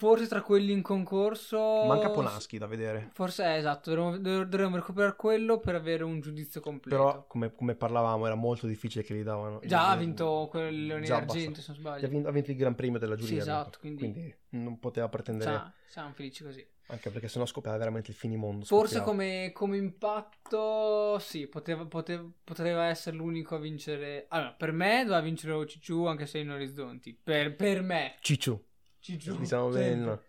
Forse tra quelli in concorso. Manca Polanski da vedere. Forse è esatto, dovremmo, dovremmo recuperare quello per avere un giudizio completo. Però, come, come parlavamo, era molto difficile che li davano. Già ha vinto quello in argento, se non sbaglio. Ha vinto, ha vinto il Gran Premio della giuria. Sì, esatto, quindi- quindi non poteva pretendere. Sa- siamo felici così. Anche perché sennò scoppiava veramente il finimondo. Forse come, come impatto, sì, poteva, poteva, poteva essere l'unico a vincere. Allora, per me doveva vincere Cicciu anche se in orizzonti. Per, per me, Cicciu. Cicciu. Diciamo bene.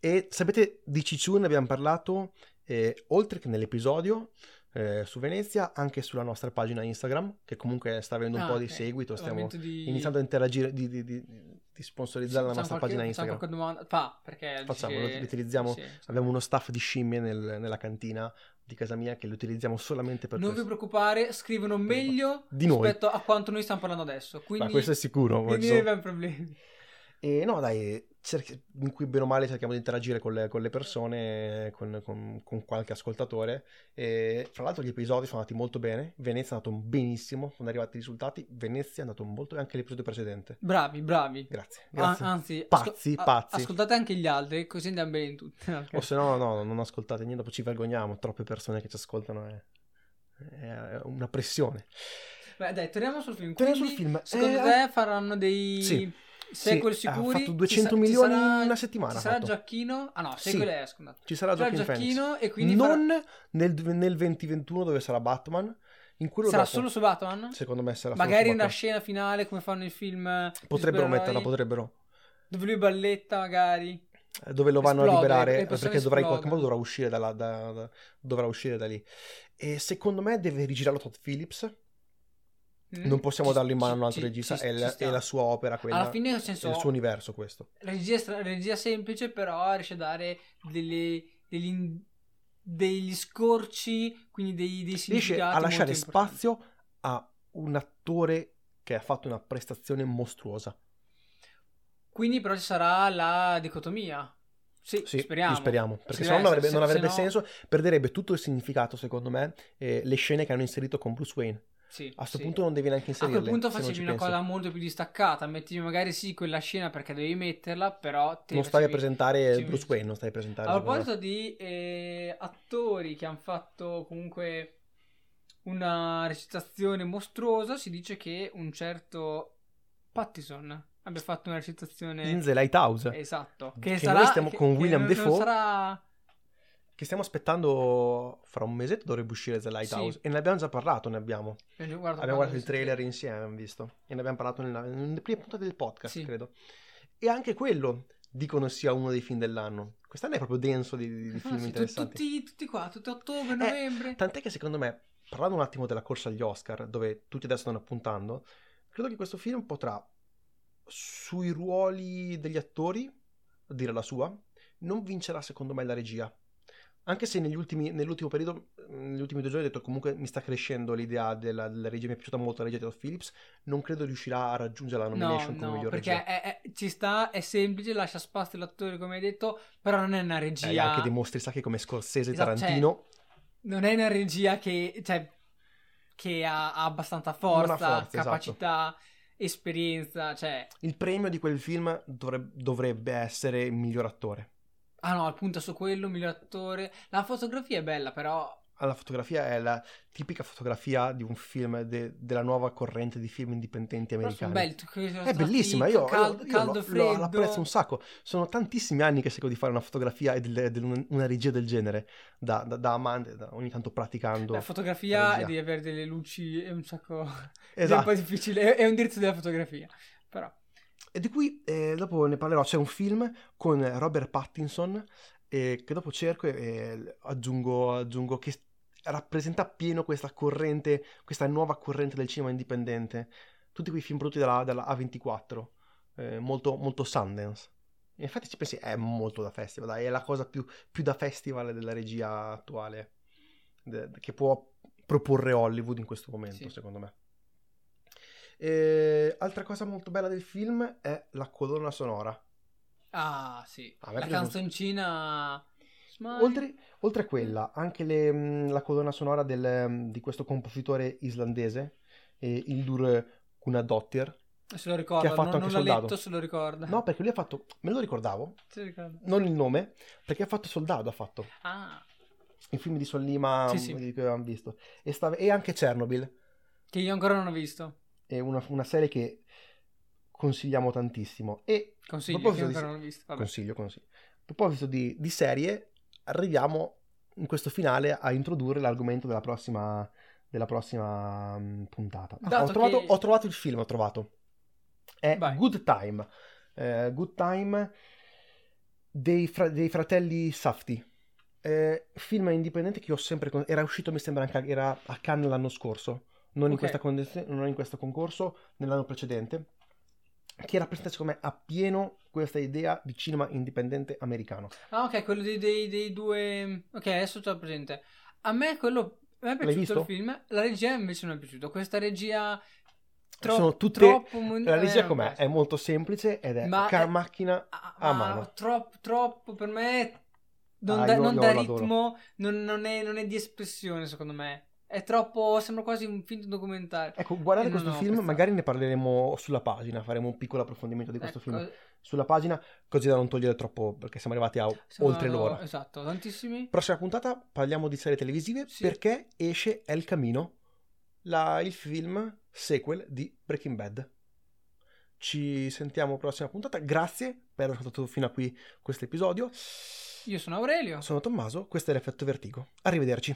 E sapete, di Cicciu ne abbiamo parlato eh, oltre che nell'episodio eh, su Venezia, anche sulla nostra pagina Instagram, che comunque sta avendo un Ah, po' di ok. seguito. Stiamo di- iniziando a interagire, di, di- di- di sponsorizzare la Facciamo nostra qualche- pagina Instagram. domanda. Fa, perché Facciamo, dice- lo utilizziamo. sì, sì. Abbiamo uno staff di scimmie nel- nella cantina di casa mia che lo utilizziamo solamente per Non vi questo. preoccupare, scrivono meglio Di noi. rispetto a quanto noi stiamo parlando adesso. Quindi, Ma questo è sicuro. quindi non abbiamo problemi. E no, dai, cerchi- in cui bene o male cerchiamo di interagire con le, con le persone, con, con- con qualche ascoltatore. E fra l'altro gli episodi sono andati molto bene. Venezia è andato benissimo, sono arrivati i risultati. Venezia è andato molto bene anche l'episodio precedente. Bravi, bravi. Grazie, Ah, grazie. anzi, Pazzi, a- pazzi. ascoltate anche gli altri, così andiamo bene in tutti. O se no, no, non ascoltate niente, dopo ci vergogniamo. Troppe persone che ci ascoltano è, è una pressione. Beh, dai, torniamo sul film. Torniamo sul film. Secondo Eh, te faranno dei sì, sequel sì, ha sicuri? fatto Ci 200 sa- ci milioni sarà- in una settimana, Ci ha sarà fatto. Giacchino? Ah no, Sì. sequel escono. Ci sarà Sarà Joaquin Phoenix. Giacchino e quindi farà- non nel, nel 2021 dove sarà Batman. In quello Sarà dopo, solo su Batman? Secondo me sarà Magari nella scena finale come fanno i film eh, Potrebbero metterla, potrebbero. Dove lui balletta magari. Eh, Dove lo vanno a Esplode, liberare le persone perché dovrà in qualche modo dovrà uscire, dalla- da, da- dovrà uscire da lì. E secondo me deve rigirarlo Todd Phillips. Mm? Non possiamo Ci- darlo in mano a un altro ci- regista. ci- è, la, è la sua opera quella. Alla fine, nel è senso, il suo universo questo. regia, regia semplice, però riesce a dare delle, degli, degli scorci, quindi dei, dei Riesce a lasciare spazio a un attore che ha fatto una prestazione mostruosa. Quindi però ci sarà la dicotomia. Sì, Sì, speriamo. speriamo, perché se no non avrebbe, essere, non se- avrebbe se no- senso, perderebbe tutto il significato, secondo me, eh, le scene che hanno inserito con Bruce Wayne. Sì, A questo sì. punto non devi neanche A inserirle. quel punto facevi una pensi. cosa molto più distaccata, mettevi magari sì quella scena perché devi metterla, però Non stavi a presentare Bruce sì. Wayne, non stai a presentare. A proposito di eh, attori che hanno fatto comunque una recitazione mostruosa, si dice che un certo Pattison abbia fatto una recitazione In The Lighthouse, esatto, Che che, sarà che- con William Dafoe. sarà che stiamo aspettando fra un mesetto dovrebbe uscire The Lighthouse. Sì. E ne abbiamo già parlato, ne abbiamo. eh, abbiamo guarda guardato il trailer insieme, abbiamo visto. E ne abbiamo parlato nella, nelle prime puntate del podcast, Sì. credo. E anche quello dicono sia uno dei film dell'anno. Quest'anno è proprio denso di, di Ah, film sì, interessanti. tutti, tutti qua, tutti Eh, ottobre, novembre. Tant'è che secondo me, parlando un attimo della corsa agli Oscar, dove tutti adesso stanno appuntando, credo che questo film potrà, sui ruoli degli attori, dire la sua, non vincerà secondo me la regia. Anche se negli ultimi, nell'ultimo periodo, negli ultimi due giorni ho detto comunque mi sta crescendo l'idea della, della regia, mi è piaciuta molto la regia di Todd Phillips, non credo riuscirà a raggiungere la No, nomination come no, miglior perché regia. è- è- ci sta, è semplice, lascia spazio all'attore come hai detto, però non è una Eh, regia... anche dei mostri sacchi come Scorsese, Esatto, Tarantino, non è una regia che, cioè, che ha, ha abbastanza forza, forza, esatto. capacità, esperienza, cioè... il premio di quel film dovrebbe, dovrebbe essere il miglior attore. Ah no, punta su quello, miglior attore. La fotografia è bella, però... La fotografia è la tipica fotografia di un film de- della nuova corrente di film indipendenti americani. belli. È bellissima, io, io- caldo, io caldo lo, freddo. lo- l'apprezzo un sacco. Sono tantissimi anni che cerco di fare una fotografia e del- del- una, regia del genere, da, da- da amante, da- ogni tanto praticando. La fotografia regia. devi avere delle luci è un sacco... È un Esatto. po' difficile, è, è un diritto della fotografia. Però... E di cui eh, dopo ne parlerò. C'è un film con Robert Pattinson eh, che dopo cerco e eh, aggiungo, aggiungo che rappresenta appieno questa corrente, questa nuova corrente del cinema indipendente. Tutti quei film prodotti dalla, dalla A24, eh, molto, molto Sundance. In effetti ci pensi, è molto da festival, dai, è la cosa più, più da festival della regia attuale de- che può proporre Hollywood in questo momento, Sì. secondo me. E, altra cosa molto bella del film è la colonna sonora. Ah, sì. A me La canzoncina... Oltre, oltre a quella, anche le, mh, la colonna sonora del, mh, di questo compositore islandese, eh, Ildur Gunadottir, Se lo ricorda, Che ha fatto non, anche non Soldato. letto, se lo ricorda. No, perché lui ha fatto, me lo ricordavo, non il nome, perché ha fatto Soldado, ha fatto Ah, i film di Sollima Sì, sì. di cui avevamo visto. E, stava- e anche Chernobyl, che io ancora non ho visto. È una, una serie che consigliamo tantissimo. E Consiglio, A che di- non visto. Vabbè. consiglio, consiglio. A proposito di, di serie, arriviamo in questo finale a introdurre l'argomento della prossima, della prossima mm, puntata. Ah, ho, trovato, che- ho trovato il film, ho trovato. È Vai. Good Time. Eh, Good Time dei, fra- dei fratelli Safti. Eh, film indipendente che ho sempre... con- Era uscito, mi sembra, anche era a Cannes l'anno scorso. Non, in Ok. questa condizione- non in questo concorso, nell'anno precedente. Che rappresenta, secondo me, appieno questa idea di cinema indipendente americano. Ah, ok, quello dei, dei- dei due. Ok, adesso c'ho presente. A me quello. A me è piaciuto il film. La regia invece non è piaciuto. Questa regia. tro- Sono tutte- Troppo. mon- La a regia non com'è? È molto semplice ed è Ma ca- è- macchina Ah, a ma mano. Troppo, troppo per me. Non Ah, dà, io- non io l'adoro. ritmo, non, non è, non è di espressione, secondo me. È troppo. Sembra quasi un finto documentario. Ecco, guardate E non questo film, magari ne parleremo sulla pagina, faremo un piccolo approfondimento di questo Ecco, film sulla pagina, così da non togliere troppo, perché siamo arrivati a siamo- oltre l'ora. Esatto, tantissimi. Prossima puntata parliamo di serie televisive Sì. perché esce El Camino, la- il film sequel di Breaking Bad. Ci sentiamo prossima puntata. Grazie per aver ascoltato fino a qui questo episodio. Io sono Aurelio. Sono Tommaso, questo è l'effetto Vertigo. Arrivederci.